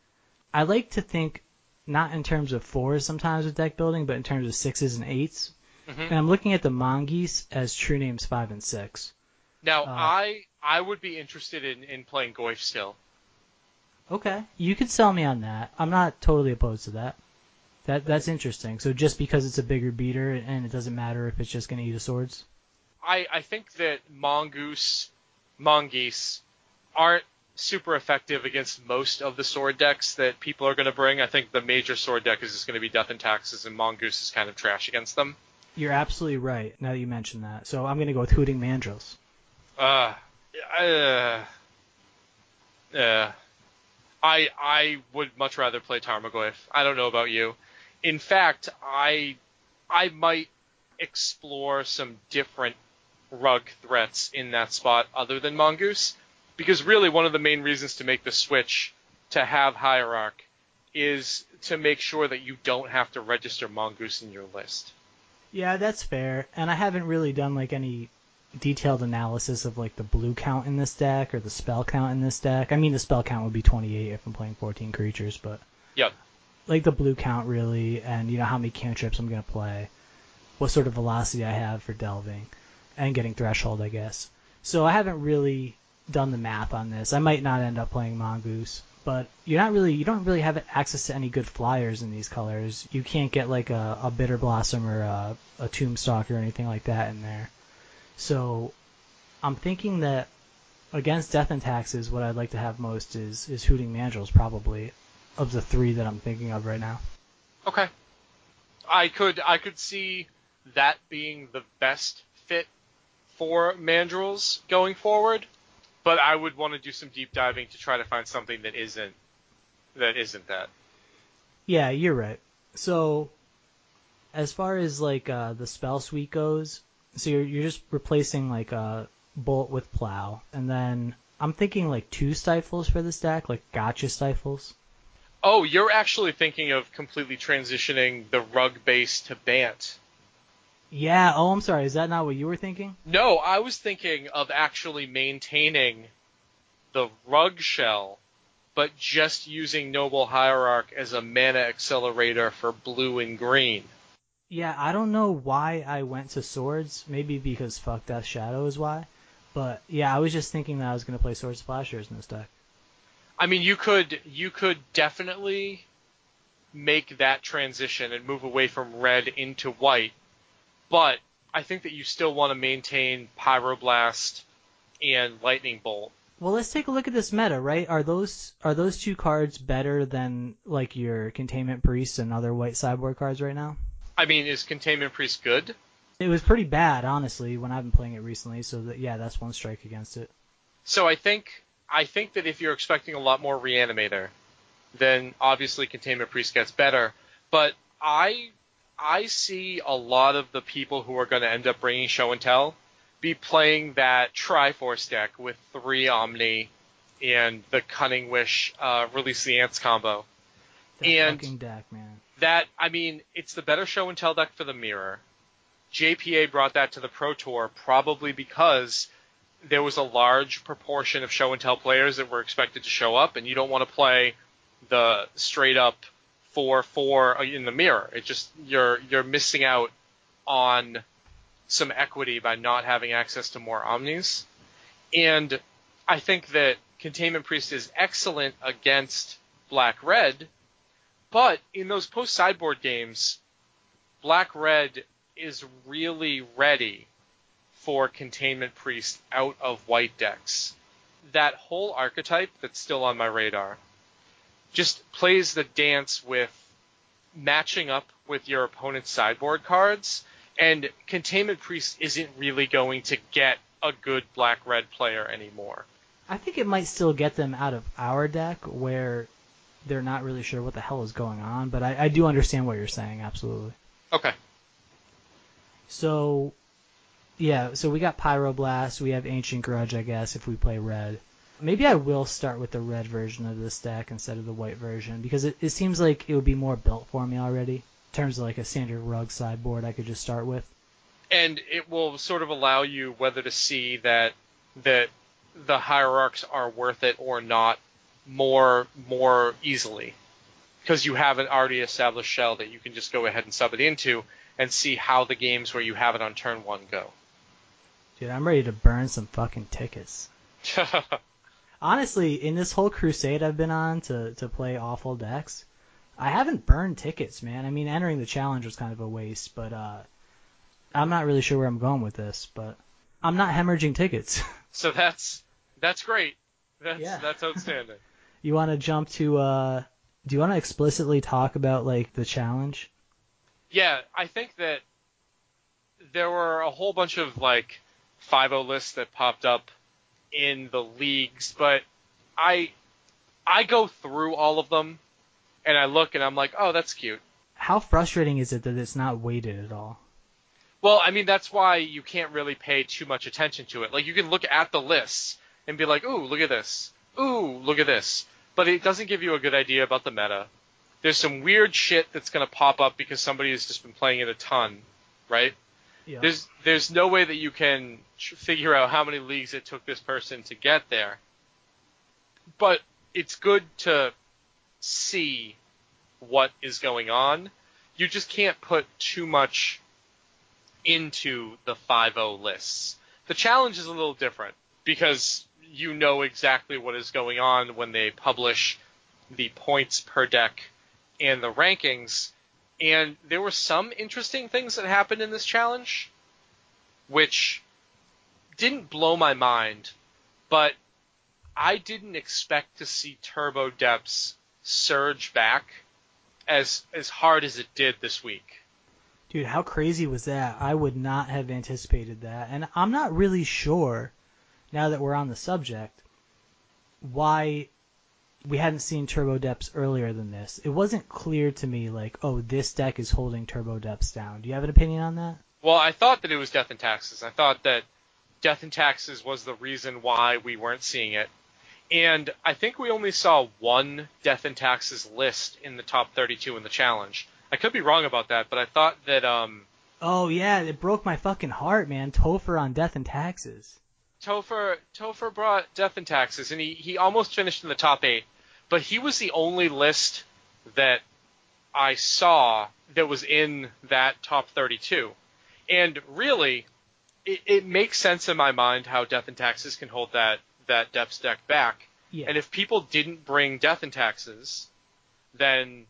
I like to think not in terms of fours sometimes with deck building, but in terms of sixes and 8s Mhm. And I'm looking at the Mongoose as True Names five and six. Now Uh, I I would be interested in, in playing Goyf still. Okay, you could sell me on that. I'm not totally opposed to that. That that's interesting. So just because it's a bigger beater and it doesn't matter if it's just gonna eat a swords. I, I think that Mongoose, Mongoose aren't super effective against most of the sword decks that people are going to bring. I think the major sword deck is just going to be Death and Taxes, and Mongoose is kind of trash against them. You're absolutely right. Now that you mention that, so I'm gonna go with Hooting Mandrills. Uh, uh, uh, I I would much rather play Tarmogoyf. I don't know about you. In fact, I I might explore some different rug threats in that spot other than Mongoose, because really one of the main reasons to make the switch to have Hierarch is to make sure that you don't have to register Mongoose in your list. Yeah, that's fair. And I haven't really done like any detailed analysis of like the blue count in this deck or the spell count in this deck. I mean, the spell count would be 28 if I'm playing 14 creatures, but Yep. Like the blue count really, and you know how many cantrips I'm gonna play, what sort of velocity I have for delving, and getting threshold, I guess. So I haven't really done the math on this. I might not end up playing Mongoose, but you're not really you don't really have access to any good flyers in these colors. You can't get like a, a bitter blossom or a, a tombstalk or anything like that in there. So I'm thinking that against death and taxes, what I'd like to have most is is hooting mandrills probably of the three that I'm thinking of right now. Okay. I could I could see that being the best fit for mandrills going forward, but I would want to do some deep diving to try to find something that isn't that isn't that. Yeah, you're right. So, as far as like uh, the spell suite goes, so you're you're just replacing like a bolt with plow, and then I'm thinking like two stifles for this deck, like gotcha stifles. Oh, you're actually thinking of completely transitioning the rug base to Bant. Yeah. Oh, I'm sorry. Is that not what you were thinking? No, I was thinking of actually maintaining the rug shell, but just using Noble Hierarch as a mana accelerator for blue and green. Yeah, I don't know why I went to swords. Maybe because fuck Death Shadow is why. But yeah, I was just thinking that I was gonna play sword splashers in this deck. I mean, you could you could definitely make that transition and move away from red into white, but I think that you still want to maintain Pyroblast and Lightning Bolt. Well, let's take a look at this meta, right? Are those are those two cards better than like your Containment Priest and other white sideboard cards right now? I mean, is Containment Priest good? It was pretty bad, honestly, when I've been playing it recently. So that yeah, that's one strike against it. So I think I think that if you're expecting a lot more Reanimator, then obviously Containment Priest gets better. But I I see a lot of the people who are going to end up bringing Show and Tell be playing that Triforce deck with three Omni and the Cunning Wish uh, Release the Ants combo. That And- fucking deck, man. That I mean, it's the better Show and Tell deck for the Mirror. JPA brought that to the Pro Tour probably because there was a large proportion of Show and Tell players that were expected to show up, and you don't want to play the straight up four four uh, in the Mirror. It just you're you're missing out on some equity by not having access to more omnis. And I think that Containment Priest is excellent against Black Red, but in those post sideboard games, Black Red is really ready for Containment Priest out of white decks. That whole archetype that's still on my radar just plays the dance with matching up with your opponent's sideboard cards, and Containment Priest isn't really going to get a good black red player anymore. I think it might still get them out of our deck where they're not really sure what the hell is going on, but I, I do understand what you're saying, absolutely. Okay. So, yeah, so we got Pyroblast, we have Ancient Grudge, I guess, if we play red. Maybe I will start with the red version of this deck instead of the white version, because it, it seems like it would be more built for me already. In terms of like a standard rug sideboard I could just start with. and it will sort of allow you whether to see that that the hierarchs are worth it or not more more easily because you have an already established shell that you can just go ahead and sub it into and see how the games where you have it on turn one go. Dude, I'm ready to burn some fucking tickets. Honestly, in this whole crusade I've been on to, to play awful decks, I haven't burned tickets, man. I mean, entering the challenge was kind of a waste, but uh, I'm not really sure where I'm going with this, but I'm not hemorrhaging tickets. so that's that's great. That's Yeah. that's outstanding. you want to jump to? Uh, do you want to explicitly talk about like the challenge? Yeah, I think that there were a whole bunch of like 5 lists that popped up in the leagues, but I I go through all of them and I look and I'm like, "Oh, that's cute." How frustrating is it that it's not weighted at all? Well, I mean, that's why you can't really pay too much attention to it. Like you can look at the lists and be like, "Ooh, look at this. Ooh, look at this." But it doesn't give you a good idea about the meta. There's some weird shit that's going to pop up because somebody has just been playing it a ton, right? There's there's no way that you can tr- figure out how many leagues it took this person to get there. But it's good to see what is going on. You just can't put too much into the 5-0 lists. The challenge is a little different because you know exactly what is going on when they publish the points per deck and the rankings. And there were some interesting things that happened in this challenge, which didn't blow my mind, but I didn't expect to see Turbo Depths surge back as as hard as it did this week. Dude, how crazy was that? I would not have anticipated that. And I'm not really sure, now that we're on the subject, why we hadn't seen Turbo Depths earlier than this. It wasn't clear to me, like, oh, this deck is holding Turbo Depths down. Do you have an opinion on that? Well, I thought that it was Death and Taxes. I thought that Death and Taxes was the reason why we weren't seeing it. And I think we only saw one Death and Taxes list in the top 32 in the challenge. I could be wrong about that, but I thought that um, Oh, yeah, it broke my fucking heart, man. Topher on Death and Taxes. Topher Topher brought Death and Taxes, and he, he almost finished in the top eight, but he was the only list that I saw that was in that top 32. And really, it, it makes sense in my mind how Death and Taxes can hold that that Depths deck back. Yeah. And if people didn't bring Death and Taxes, then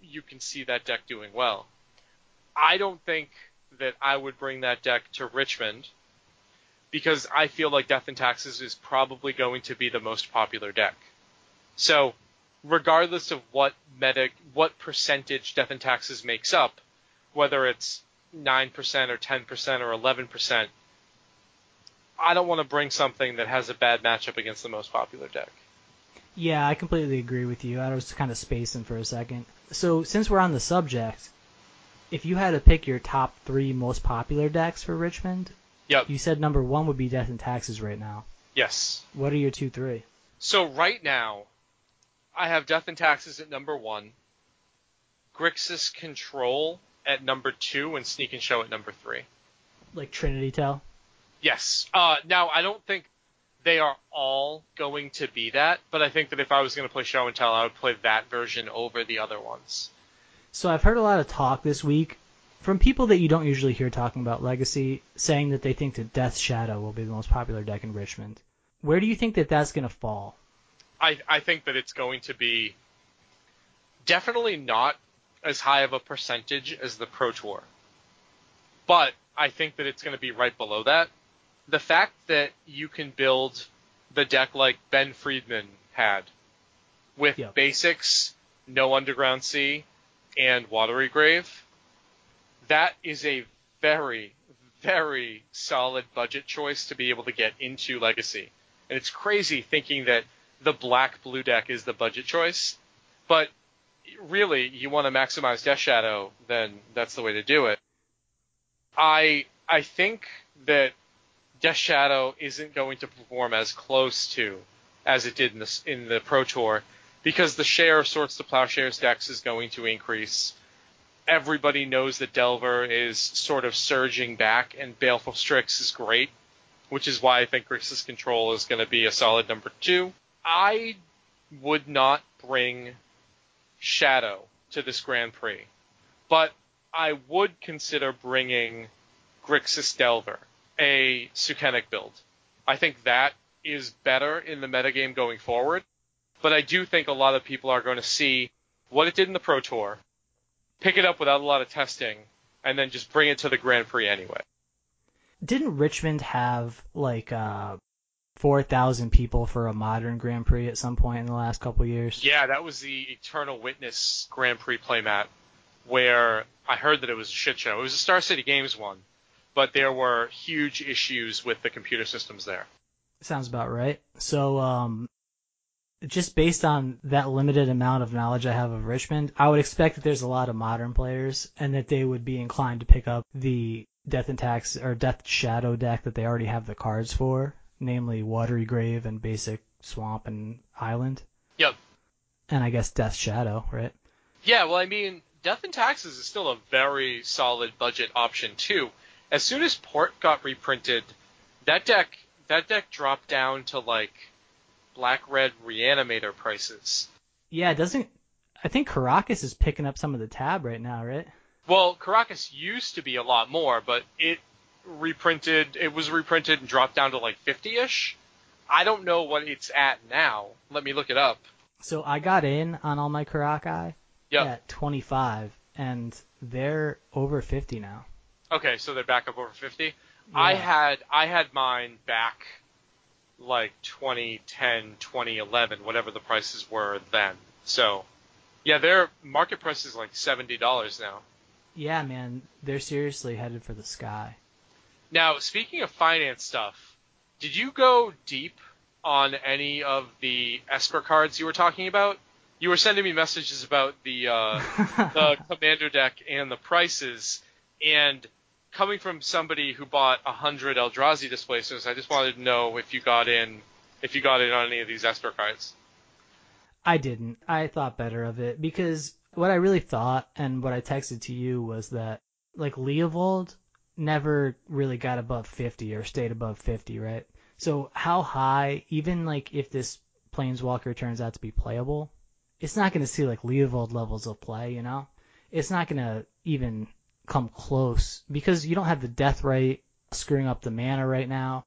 you can see that deck doing well. I don't think that I would bring that deck to Richmond, because I feel like Death and Taxes is probably going to be the most popular deck. So, regardless of what meta, what percentage Death and Taxes makes up, whether it's 9% or 10% or 11%, I don't want to bring something that has a bad matchup against the most popular deck. Yeah, I completely agree with you. I was kind of spacing for a second. So, since we're on the subject, if you had to pick your top three most popular decks for Richmond, Yep. you said number one would be Death and Taxes right now. Yes. What are your two, three? So right now, I have Death and Taxes at number one, Grixis Control at number two, and Sneak and Show at number three. Like Trinity Tell? Yes. Uh, now I don't think they are all going to be that, but I think that if I was going to play Show and Tell, I would play that version over the other ones. So I've heard a lot of talk this week from people that you don't usually hear talking about Legacy, saying that they think that Death Shadow will be the most popular deck in Richmond. Where do you think that that's going to fall? I, I think that it's going to be definitely not as high of a percentage as the Pro Tour, but I think that it's going to be right below that. The fact that you can build the deck like Ben Friedman had with Yep. basics, no Underground Sea, and Watery Grave, that is a very, very solid budget choice to be able to get into Legacy. And it's crazy thinking that the black blue deck is the budget choice, but really, you want to maximize Death Shadow, then that's the way to do it. I I think that Death Shadow isn't going to perform as close to as it did in the in the Pro Tour because the share of Swords to Plowshares decks is going to increase. Everybody knows that Delver is sort of surging back, and Baleful Strix is great, which is why I think Grixis Control is going to be a solid number two. I would not bring Shadow to this Grand Prix, but I would consider bringing Grixis Delver, a Sukenic build. I think that is better in the metagame going forward, but I do think a lot of people are going to see what it did in the Pro Tour, pick it up without a lot of testing, and then just bring it to the Grand Prix anyway. Didn't Richmond have like uh, 4,000 people for a modern Grand Prix at some point in the last couple years? Yeah, that was the Eternal Witness Grand Prix playmat, where I heard that it was a shit show. It was a Star City Games one, but there were huge issues with the computer systems there. Sounds about right. So, um, just based on that limited amount of knowledge I have of Richmond, I would expect that there's a lot of modern players and that they would be inclined to pick up the Death and Tax or Death Shadow deck that they already have the cards for, namely Watery Grave and Basic Swamp and Island. Yep. And I guess Death Shadow, right? Yeah, well, I mean, Death and Taxes is still a very solid budget option too. As soon as Port got reprinted, that deck that deck dropped down to like black red reanimator prices. Yeah, doesn't I think Karakas is picking up some of the tab right now, right? Well, Karakas used to be a lot more, but it reprinted it was reprinted and dropped down to like 50ish. I don't know what it's at now. Let me look it up. So I got in on all my Karakai Yep. at 25, and they're over 50 now. Okay, so they're back up over 50. I had I had mine back like 2010, 2011, whatever the prices were then. So, yeah, their market price is like $70 now. Yeah, man, they're seriously headed for the sky. Now, speaking of finance stuff, did you go deep on any of the Esper cards you were talking about? You were sending me messages about the uh, the commander deck and the prices, and coming from somebody who bought a hundred Eldrazi displacers, I just wanted to know if you got in if you got in on any of these Esper cards. I didn't. I thought better of it because what I really thought and what I texted to you was that like Leovold never really got above 50 or stayed above 50, right? So how high, even like if this Planeswalker turns out to be playable, it's not going to see like Leovold levels of play, you know? It's not going to even come close because you don't have the Deathrite screwing up the mana right now.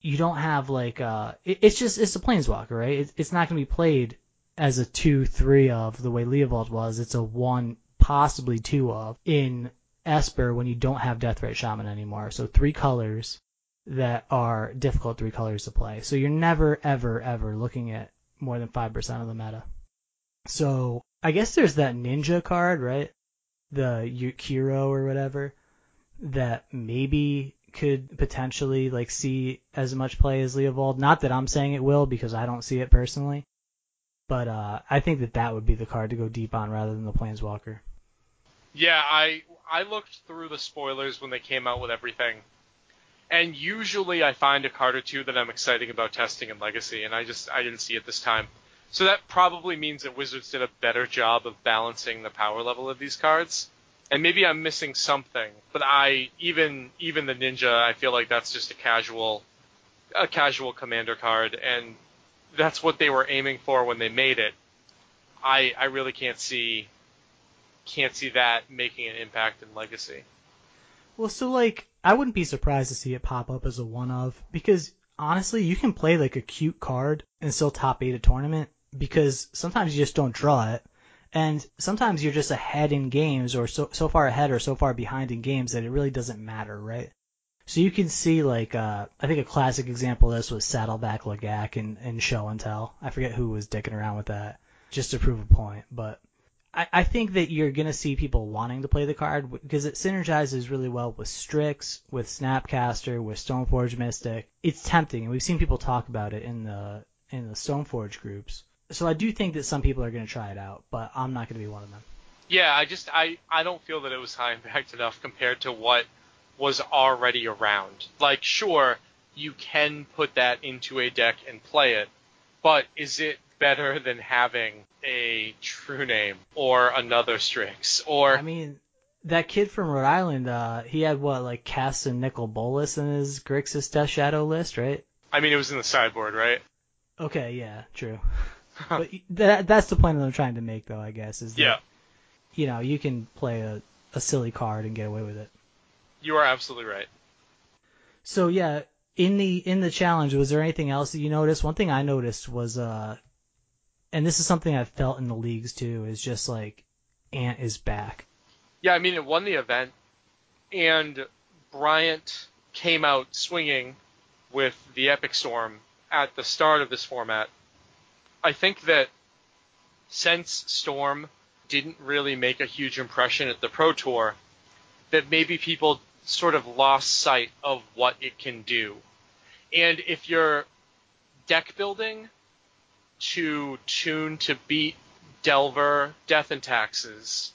You don't have like uh, it, it's just it's a planeswalker, right? It, it's not going to be played as a two three of the way Leovold was. It's a one possibly two of in Esper when you don't have Deathrite Shaman anymore. So three colors that are difficult three colors to play. So you're never, ever, ever looking at more than 5% of the meta. So I guess there's that ninja card, right? The Yuriko or whatever that maybe could potentially like see as much play as Leovold. Not that I'm saying it will because I don't see it personally, but uh, I think that that would be the card to go deep on rather than the Planeswalker. Yeah, I I looked through the spoilers when they came out with everything, and usually I find a card or two that I'm excited about testing in Legacy, and I just I didn't see it this time. So that probably means that Wizards did a better job of balancing the power level of these cards. And maybe I'm missing something, but I even even the ninja, I feel like that's just a casual a casual commander card and that's what they were aiming for when they made it. I I really can't see can't see that making an impact in legacy. Well, so like I wouldn't be surprised to see it pop up as a one of because honestly, you can play like a cute card and still top eight a tournament because sometimes you just don't draw it. And sometimes you're just ahead in games or so so far ahead or so far behind in games that it really doesn't matter, right? So you can see like uh I think a classic example of this was Saddleback Lagac and, and Show and Tell. I forget who was dicking around with that just to prove a point, but I, I think that you're gonna see people wanting to play the card because it synergizes really well with Strix, with Snapcaster, with Stoneforge Mystic. It's tempting, and we've seen people talk about it in the in the Stoneforge groups. So I do think that some people are gonna try it out, but I'm not gonna be one of them. Yeah, I just I I don't feel that it was high impact enough compared to what was already around. Like, sure, you can put that into a deck and play it, but is it better than having a true name or another Strix or I mean, that kid from Rhode Island, uh, he had what like Cass and Nicol Bolas in his Grixis Death Shadow list, right? I mean, it was in the sideboard, right? Okay, yeah, true. but that that's the point that I'm trying to make, though. I guess is that Yeah, you know you can play a, a silly card and get away with it. you are absolutely right. So yeah, in the in the challenge, was there anything else that you noticed? One thing I noticed was uh, and this is something I've felt in the leagues too, is just like Ant is back. Yeah, I mean, it won the event, and Bryant came out swinging with the Epic Storm at the start of this format. I think that since Storm didn't really make a huge impression at the Pro Tour, that maybe people sort of lost sight of what it can do. And if you're deck building to tune to beat Delver, Death and Taxes,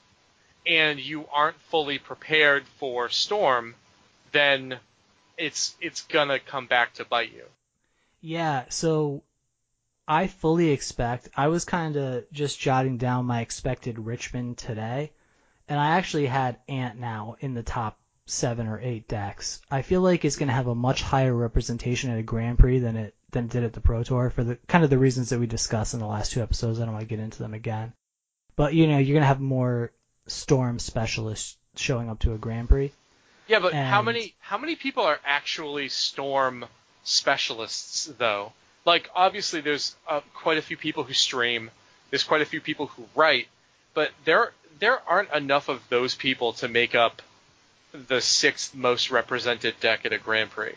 and you aren't fully prepared for Storm, then it's it's gonna come back to bite you. Yeah, so I fully expect. I was kind of just jotting down my expected Richmond today, and I actually had Ant now in the top seven or eight decks. I feel like it's going to have a much higher representation at a Grand Prix than it than it did at the Pro Tour for the kind of the reasons that we discussed in the last two episodes. I don't want to get into them again, but you know you're going to have more Storm specialists showing up to a Grand Prix. Yeah, but how many how many people are actually Storm specialists though? Like obviously there's uh, quite a few people who stream, there's quite a few people who write, but there there aren't enough of those people to make up the sixth most represented deck at a Grand Prix.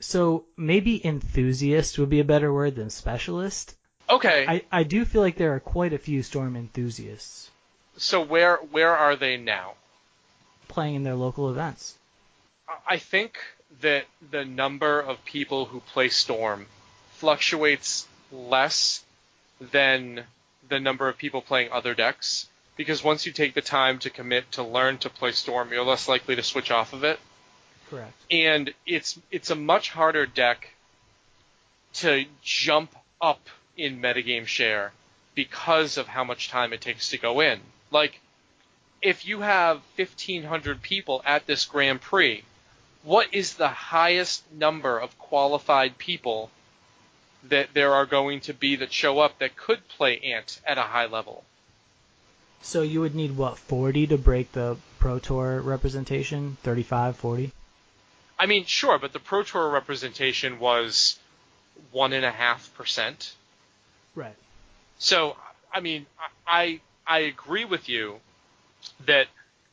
So maybe enthusiast would be a better word than specialist. Okay, I, I do feel like there are quite a few Storm enthusiasts so where where are they now? playing in their local events. I think that the number of people who play Storm fluctuates less than the number of people playing other decks. Because once you take the time to commit to learn to play Storm, you're less likely to switch off of it. Correct. And it's it's a much harder deck to jump up in metagame share because of how much time it takes to go in. Like, if you have 1,500 people at this Grand Prix, what is the highest number of qualified people that there are going to be that show up that could play Ant at a high level? So you would need what 40 to break the Pro Tour representation? 35, 40? I mean, sure, but the Pro Tour representation was one and a half percent. Right. So, I mean, I I agree with you that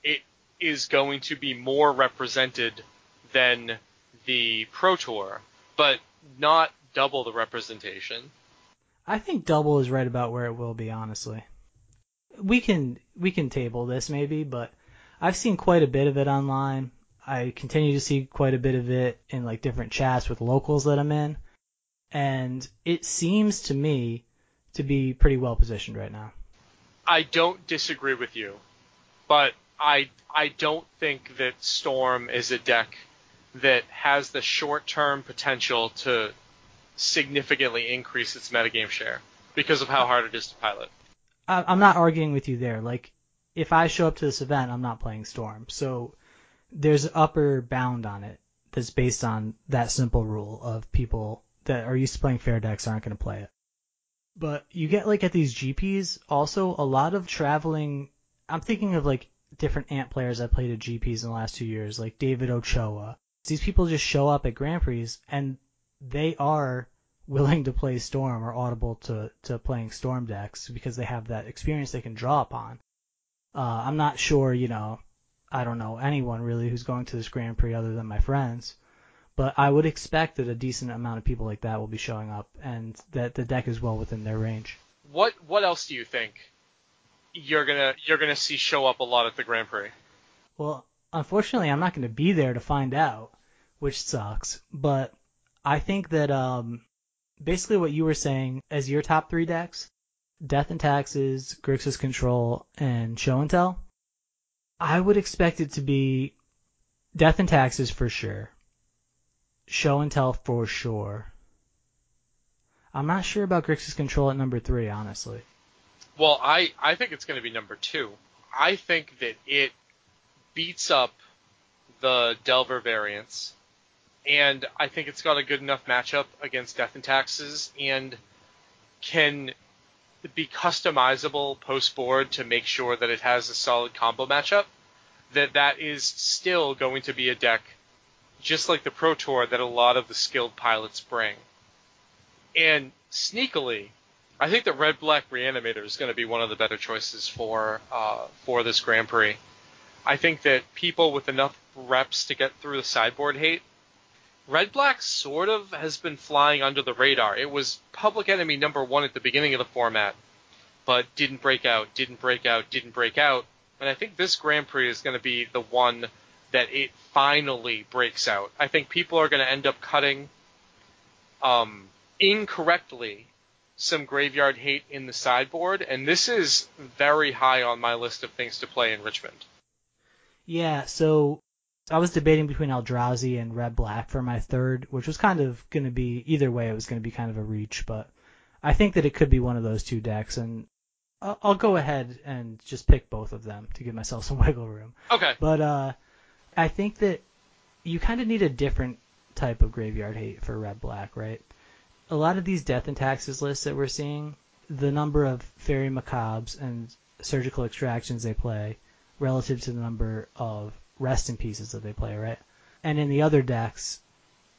it is going to be more represented than the Pro Tour, but not double the representation. I think double is right about where it will be, honestly. We can we can table this maybe, but I've seen quite a bit of it online. I continue to see quite a bit of it in like different chats with locals that I'm in, and it seems to me to be pretty well positioned right now. I don't disagree with you, but I I don't think that Storm is a deck that has the short-term potential to significantly increase its metagame share because of how hard it is to pilot. I, I'm not arguing with you there. Like, if I show up to this event, I'm not playing Storm. So there's an upper bound on it that's based on that simple rule of people that are used to playing fair decks aren't going to play it. But you get like at these GPs also a lot of traveling. I'm thinking of like different ant players that played at GPs in the last two years, like David Ochoa. These people just show up at Grand Prix and they are willing to play Storm or audible to, to playing Storm decks because they have that experience they can draw upon. Uh, I'm not sure, you know, I don't know anyone really who's going to this Grand Prix other than my friends, but I would expect that a decent amount of people like that will be showing up and that the deck is well within their range. What what else do you think you're gonna you're gonna see show up a lot at the Grand Prix? Well, unfortunately, I'm not going to be there to find out, which sucks. But I think that um, basically what you were saying as your top three decks, Death and Taxes, Grixis Control, and Show and Tell, I would expect it to be Death and Taxes for sure, Show and Tell for sure. I'm not sure about Grixis Control at number three, honestly. Well, I, I think it's going to be number two. I think that it beats up the Delver variants, and I think it's got a good enough matchup against Death and Taxes, and can be customizable post board to make sure that it has a solid combo matchup. That that is still going to be a deck, just like the Pro Tour, that a lot of the skilled pilots bring. And sneakily, I think that Red Black Reanimator is going to be one of the better choices for uh, for this Grand Prix. I think that people with enough reps to get through the sideboard hate, Red Black sort of has been flying under the radar. It was public enemy number one at the beginning of the format, but didn't break out, didn't break out, didn't break out. And I think this Grand Prix is going to be the one that it finally breaks out. I think people are going to end up cutting um, incorrectly some graveyard hate in the sideboard, and this is very high on my list of things to play in Richmond. Yeah, so I was debating between Eldrazi and Red Black for my third, which was kind of going to be either way. It was going to be kind of a reach, but I think that it could be one of those two decks, and I'll, I'll go ahead and just pick both of them to give myself some wiggle room. Okay. But uh, I think that you kind of need a different type of graveyard hate for Red Black, right? A lot of these death and taxes lists that we're seeing, the number of faerie macabres and surgical extractions they play relative to the number of rest in peaces that they play, right? And in the other decks,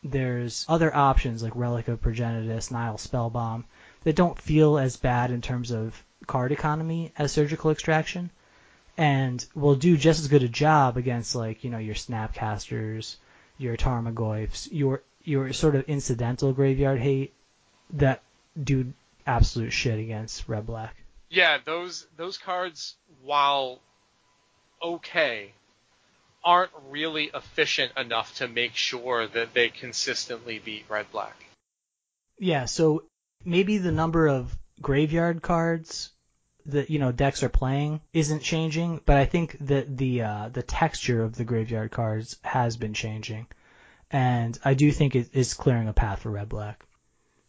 there's other options like Relic of Progenitus, Nihil Spellbomb that don't feel as bad in terms of card economy as surgical extraction and will do just as good a job against like, you know, your Snapcasters, your Tarmogoyfs, your your sort of incidental graveyard hate that do absolute shit against red black. Yeah, those those cards, while okay, aren't really efficient enough to make sure that they consistently beat red black. Yeah, so maybe the number of graveyard cards that you know decks are playing isn't changing, but I think that the uh, the texture of the graveyard cards has been changing, and I do think it is clearing a path for red black.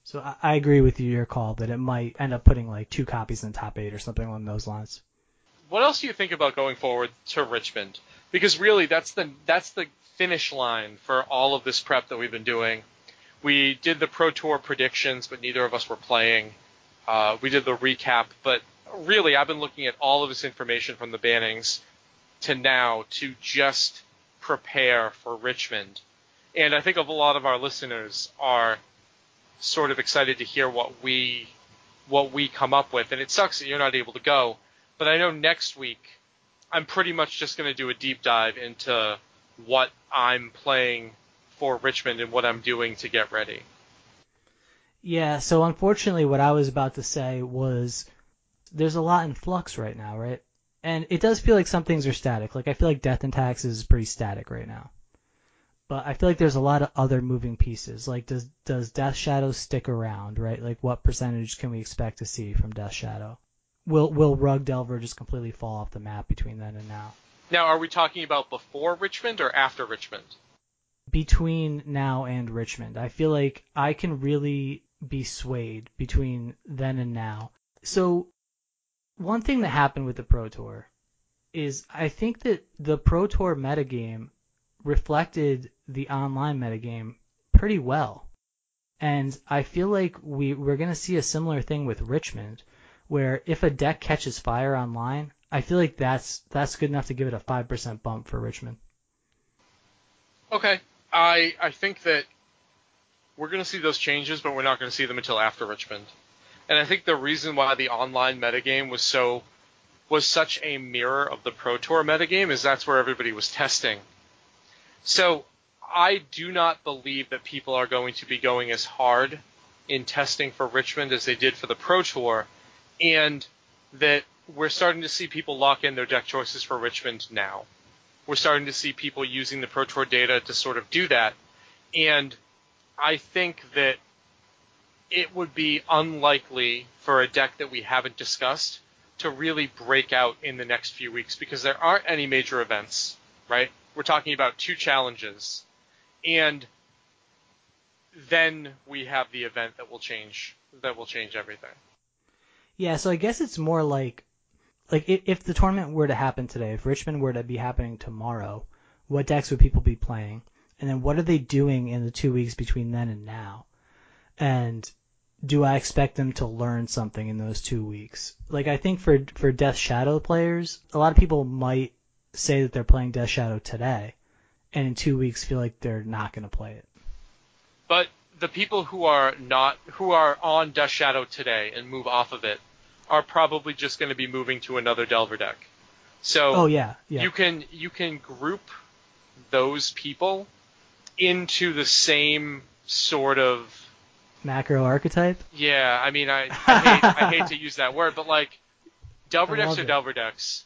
So I, I agree with you, your call that it might end up putting like two copies in the top eight or something along those lines. What else do you think about going forward to Richmond? Because really, that's the that's the finish line for all of this prep that we've been doing. We did the Pro Tour predictions, but neither of us were playing. Uh, we did the recap, but really, I've been looking at all of this information from the bannings to now to just prepare for Richmond. And I think of a lot of our listeners are sort of excited to hear what we what we come up with. And it sucks that you're not able to go, but I know next week I'm pretty much just going to do a deep dive into what I'm playing for Richmond and what I'm doing to get ready. Yeah, so unfortunately, what I was about to say was there's a lot in flux right now, right? And it does feel like some things are static. Like I feel like Death and Taxes is pretty static right now. But I feel like there's a lot of other moving pieces. Like does does Death Shadow stick around, right? Like what percentage can we expect to see from Death Shadow? Will will Rug Delver just completely fall off the map between then and now? Now, are we talking about before Richmond or after Richmond? Between now and Richmond. I feel like I can really be swayed between then and now. So one thing that happened with the Pro Tour is I think that the Pro Tour metagame reflected the online metagame pretty well. And I feel like we, we're going to see a similar thing with Richmond, where if a deck catches fire online, I feel like that's that's good enough to give it a five percent bump for Richmond. Okay, I I think that we're going to see those changes, but we're not going to see them until after Richmond. And I think the reason why the online metagame was so was such a mirror of the Pro Tour metagame is that's where everybody was testing. So I do not believe that people are going to be going as hard in testing for Richmond as they did for the Pro Tour, and that we're starting to see people lock in their deck choices for Richmond now. We're starting to see people using the Pro Tour data to sort of do that, and I think that it would be unlikely for a deck that we haven't discussed to really break out in the next few weeks because there aren't any major events, right? We're talking about two challenges, and then we have the event that will change that will change everything. Yeah, so I guess it's more like like if the tournament were to happen today, if Richmond were to be happening tomorrow, what decks would people be playing? And then what are they doing in the two weeks between then and now? And do I expect them to learn something in those two weeks? Like I think for for Death Shadow players, a lot of people might say that they're playing Death Shadow today, and in two weeks feel like they're not going to play it. But the people who are not who are on Death Shadow today and move off of it are probably just going to be moving to another Delver deck. So oh yeah, yeah. you can you can group those people into the same sort of macro archetype. Yeah, I mean I I hate, I hate to use that word, but like Delver decks are it. Delver decks.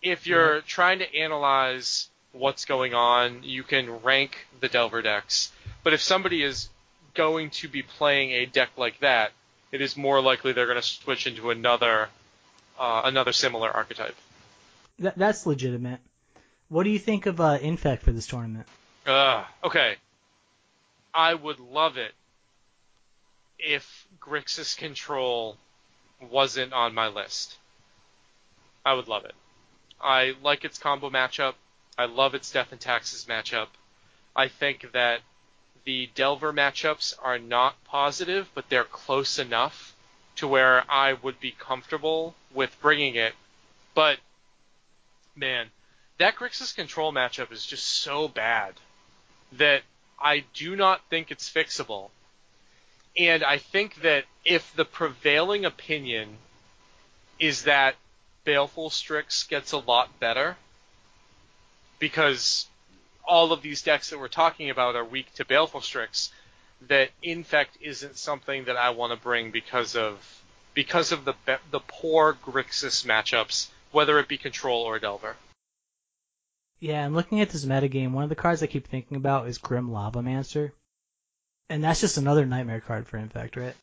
If you're trying to analyze what's going on, you can rank the Delver decks. But if somebody is going to be playing a deck like that, it is more likely they're going to switch into another uh, another similar archetype. That, that's legitimate. What do you think of uh, Infect for this tournament? Ugh, okay. I would love it if Grixis Control wasn't on my list. I would love it. I like its combo matchup. I love its Death and Taxes matchup. I think that the Delver matchups are not positive, but they're close enough to where I would be comfortable with bringing it. But, man, that Grixis Control matchup is just so bad that I do not think it's fixable. And I think that if the prevailing opinion is that Baleful Strix gets a lot better, because all of these decks that we're talking about are weak to Baleful Strix, that Infect isn't something that I want to bring because of because of the the poor Grixis matchups, whether it be Control or Delver. Yeah, and looking at this metagame, one of the cards I keep thinking about is Grim Lavamancer. And that's just another nightmare card for Infect, right?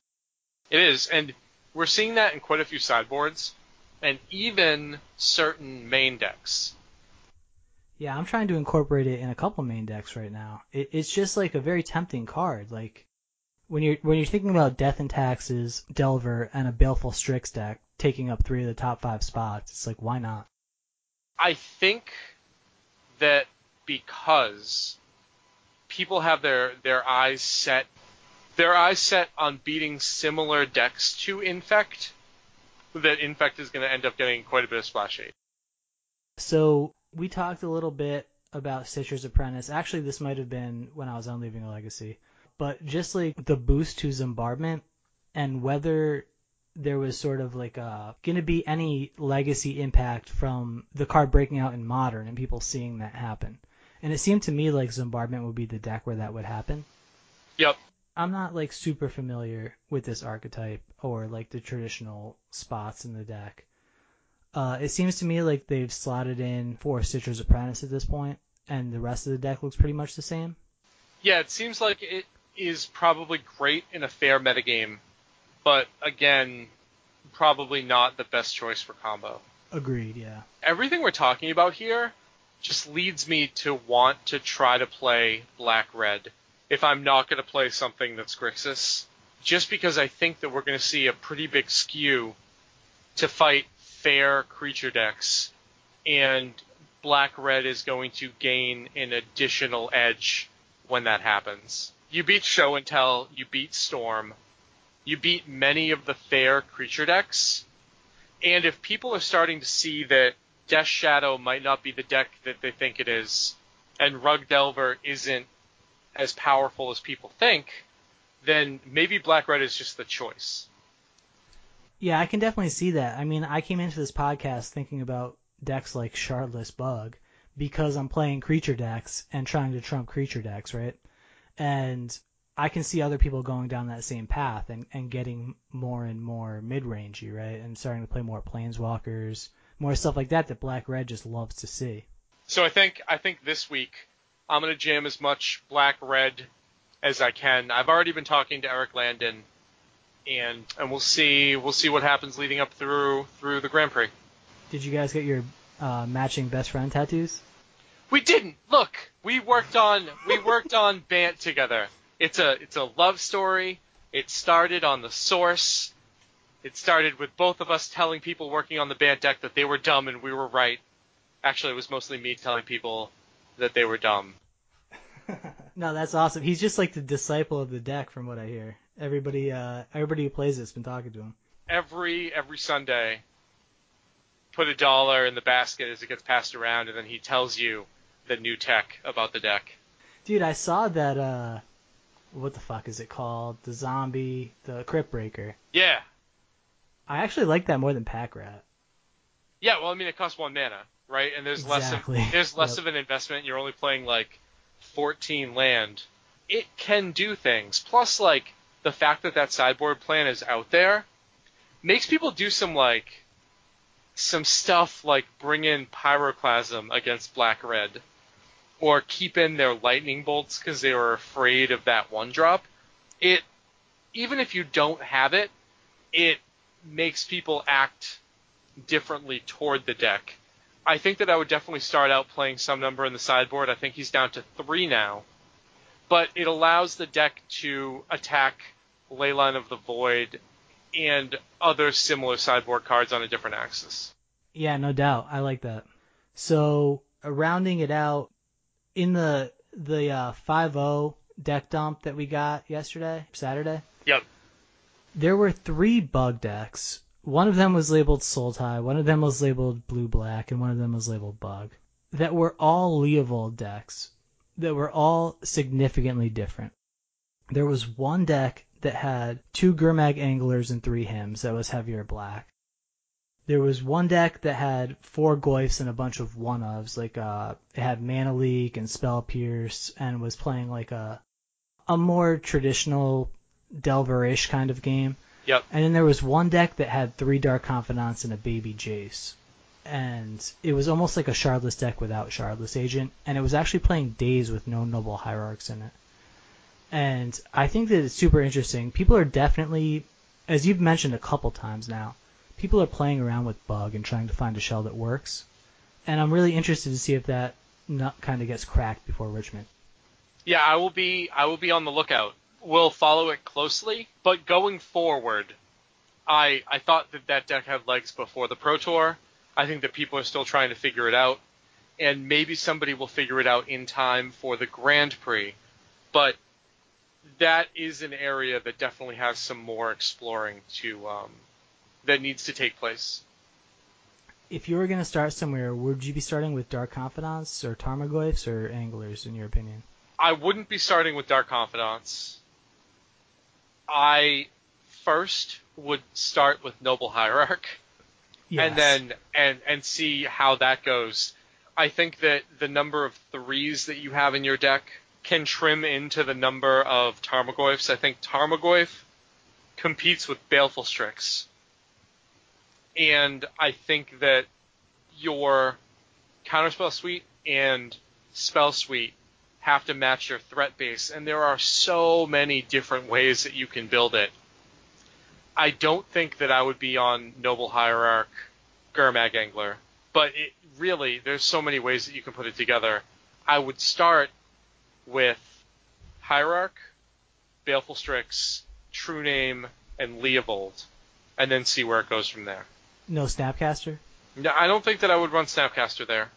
It is, and we're seeing that in quite a few sideboards, and even certain main decks. Yeah, I'm trying to incorporate it in a couple main decks right now. It, it's just like a very tempting card. Like when you're when you're thinking about Death and Taxes, Delver, and a Baleful Strix deck taking up three of the top five spots, it's like why not? I think that because people have their their eyes set their eyes set on beating similar decks to Infect, that Infect is going to end up getting quite a bit of splash hate. So we talked a little bit about Stitcher's Apprentice. Actually, this might have been when I was on Leaving a Legacy. But just like the boost to Zombardment and whether there was sort of like uh, a going to be any legacy impact from the card breaking out in Modern and people seeing that happen. And it seemed to me like Zombardment would be the deck where that would happen. Yep. I'm not like super familiar with this archetype or like the traditional spots in the deck. Uh, it seems to me like they've slotted in four Stitcher's Apprentice at this point, and the rest of the deck looks pretty much the same. Yeah, it seems like it is probably great in a fair metagame, but again, probably not the best choice for combo. Agreed, yeah. Everything we're talking about here just leads me to want to try to play black red if I'm not going to play something that's Grixis, just because I think that we're going to see a pretty big skew to fight fair creature decks, and black red is going to gain an additional edge when that happens. You beat Show and Tell, you beat Storm, you beat many of the fair creature decks, and if people are starting to see that Death Shadow might not be the deck that they think it is, and Rug Delver isn't as powerful as people think, then maybe Black Red is just the choice. Yeah, I can definitely see that. I mean, I came into this podcast thinking about decks like Shardless Bug because I'm playing creature decks and trying to trump creature decks, right? And I can see other people going down that same path and, and getting more and more mid rangey, right? And starting to play more planeswalkers, more stuff like that that Black Red just loves to see. So I think I think this week I'm gonna jam as much Black Red as I can. I've already been talking to Eric Landon and and we'll see we'll see what happens leading up through through the Grand Prix. Did you guys get your uh, matching best friend tattoos? We didn't. Look, we worked on we worked on Bant together. It's a it's a love story. It started on the source. It started with both of us telling people working on the Bant deck that they were dumb and we were right. Actually, it was mostly me telling people that they were dumb. no, that's awesome. He's just like the disciple of the deck, from what I hear. Everybody, uh, everybody who plays it's been talking to him. Every every Sunday, put a dollar in the basket as it gets passed around, and then he tells you the new tech about the deck. Dude, I saw that. uh What the fuck is it called? The zombie, the Cryptbreaker. Yeah. I actually like that more than Pack Rat. Yeah, well, I mean, it costs one mana, right? And there's exactly. less of there's less yep. of an investment. You're only playing like 14 land. It can do things. Plus, like the fact that that sideboard plan is out there makes people do some like some stuff like bring in pyroclasm against black red or keep in their lightning bolts because they were afraid of that one drop. It even if you don't have it it makes people act differently toward the deck. I think that i would definitely start out playing some number in the sideboard. I think he's down to three now but it allows the deck to attack Leyline of the Void and other similar sideboard cards on a different axis. Yeah, no doubt. I like that. So, uh, rounding it out, in the the uh, 5-0 deck dump that we got yesterday, Saturday. Yep. There were three bug decks. One of them was labeled Sultai, one of them was labeled Blue Black, and one of them was labeled Bug. That were all Leovold decks that were all significantly different. There was one deck that had two Gurmag Anglers and three Hymns that was heavier black. There was one deck that had four Goyfs and a bunch of one ofs, like uh, it had Mana Leak and Spell Pierce, and was playing like a a more traditional Delver-ish kind of game. Yep. And then there was one deck that had three Dark Confidants and a Baby Jace and it was almost like a shardless deck without shardless agent, and it was actually playing Daze with no noble hierarchs in it. And I think that it's super interesting. People are definitely, as you've mentioned a couple times now, people are playing around with bug and trying to find a shell that works. And I'm really interested to see if that nut kind of gets cracked before Richmond. Yeah, I will be I will be on the lookout. We'll follow it closely, but going forward, I I thought that that deck had legs before the Pro Tour. I think that people are still trying to figure it out, and maybe somebody will figure it out in time for the Grand Prix. But that is an area that definitely has some more exploring to um, that needs to take place. If you were going to start somewhere, would you be starting with Dark Confidants or Tarmogoyfs or Anglers, in your opinion? I wouldn't be starting with Dark Confidants. I first would start with Noble Hierarch Yes. and then and and see how that goes. I think that the number of threes that you have in your deck can trim into the number of Tarmogoyfs. I think Tarmogoyf competes with Baleful Strix. And I think that your Counterspell Suite and Spell Suite have to match your threat base, and there are so many different ways that you can build it. I don't think that I would be on Noble Hierarch, Gurmag Angler, but it really there's so many ways that you can put it together. I would start with Hierarch, Baleful Strix, True Name, and Leovold, and then see where it goes from there. No Snapcaster. No, I don't think that I would run Snapcaster there.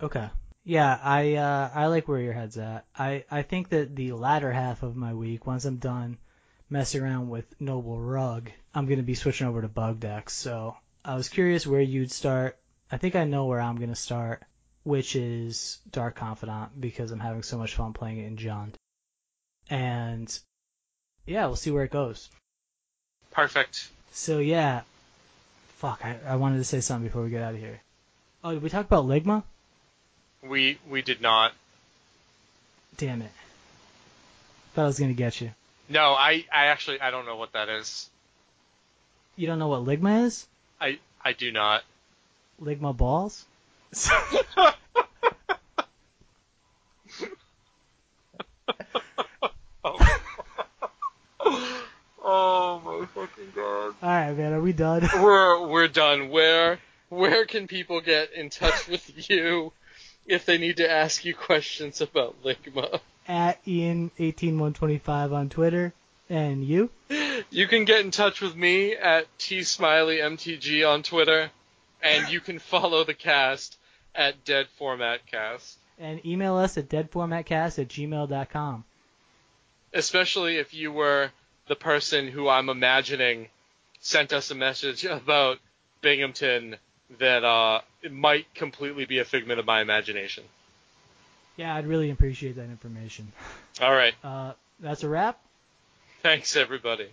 Okay. Yeah, I uh, I like where your head's at. I, I think that the latter half of my week, once I'm done messing around with Noble Rug, I'm gonna be switching over to bug decks. So I was curious where you'd start. I think I know where I'm gonna start, which is Dark Confidant because I'm having so much fun playing it in Jund. And yeah, we'll see where it goes. Perfect. So yeah, fuck. I, I wanted to say something before we get out of here. Oh, did we talk about Ligma? We we did not. Damn it. Thought I was gonna get you. No, I I actually I don't know what that is. You don't know what Ligma is? I I do not. Ligma balls? oh my fucking god. Alright, man, are we done? We're we're done. Where where can people get in touch with you if they need to ask you questions about Ligma? At Ian18125 on Twitter. And you? You can get in touch with me at tsmileymtg on Twitter, and you can follow the cast at Dead Format Cast. And email us at deadformatcast at gmail.com. Especially if you were the person who I'm imagining sent us a message about Binghamton that uh, it might completely be a figment of my imagination. Yeah, I'd really appreciate that information. All right. Uh, that's a wrap. Thanks, everybody.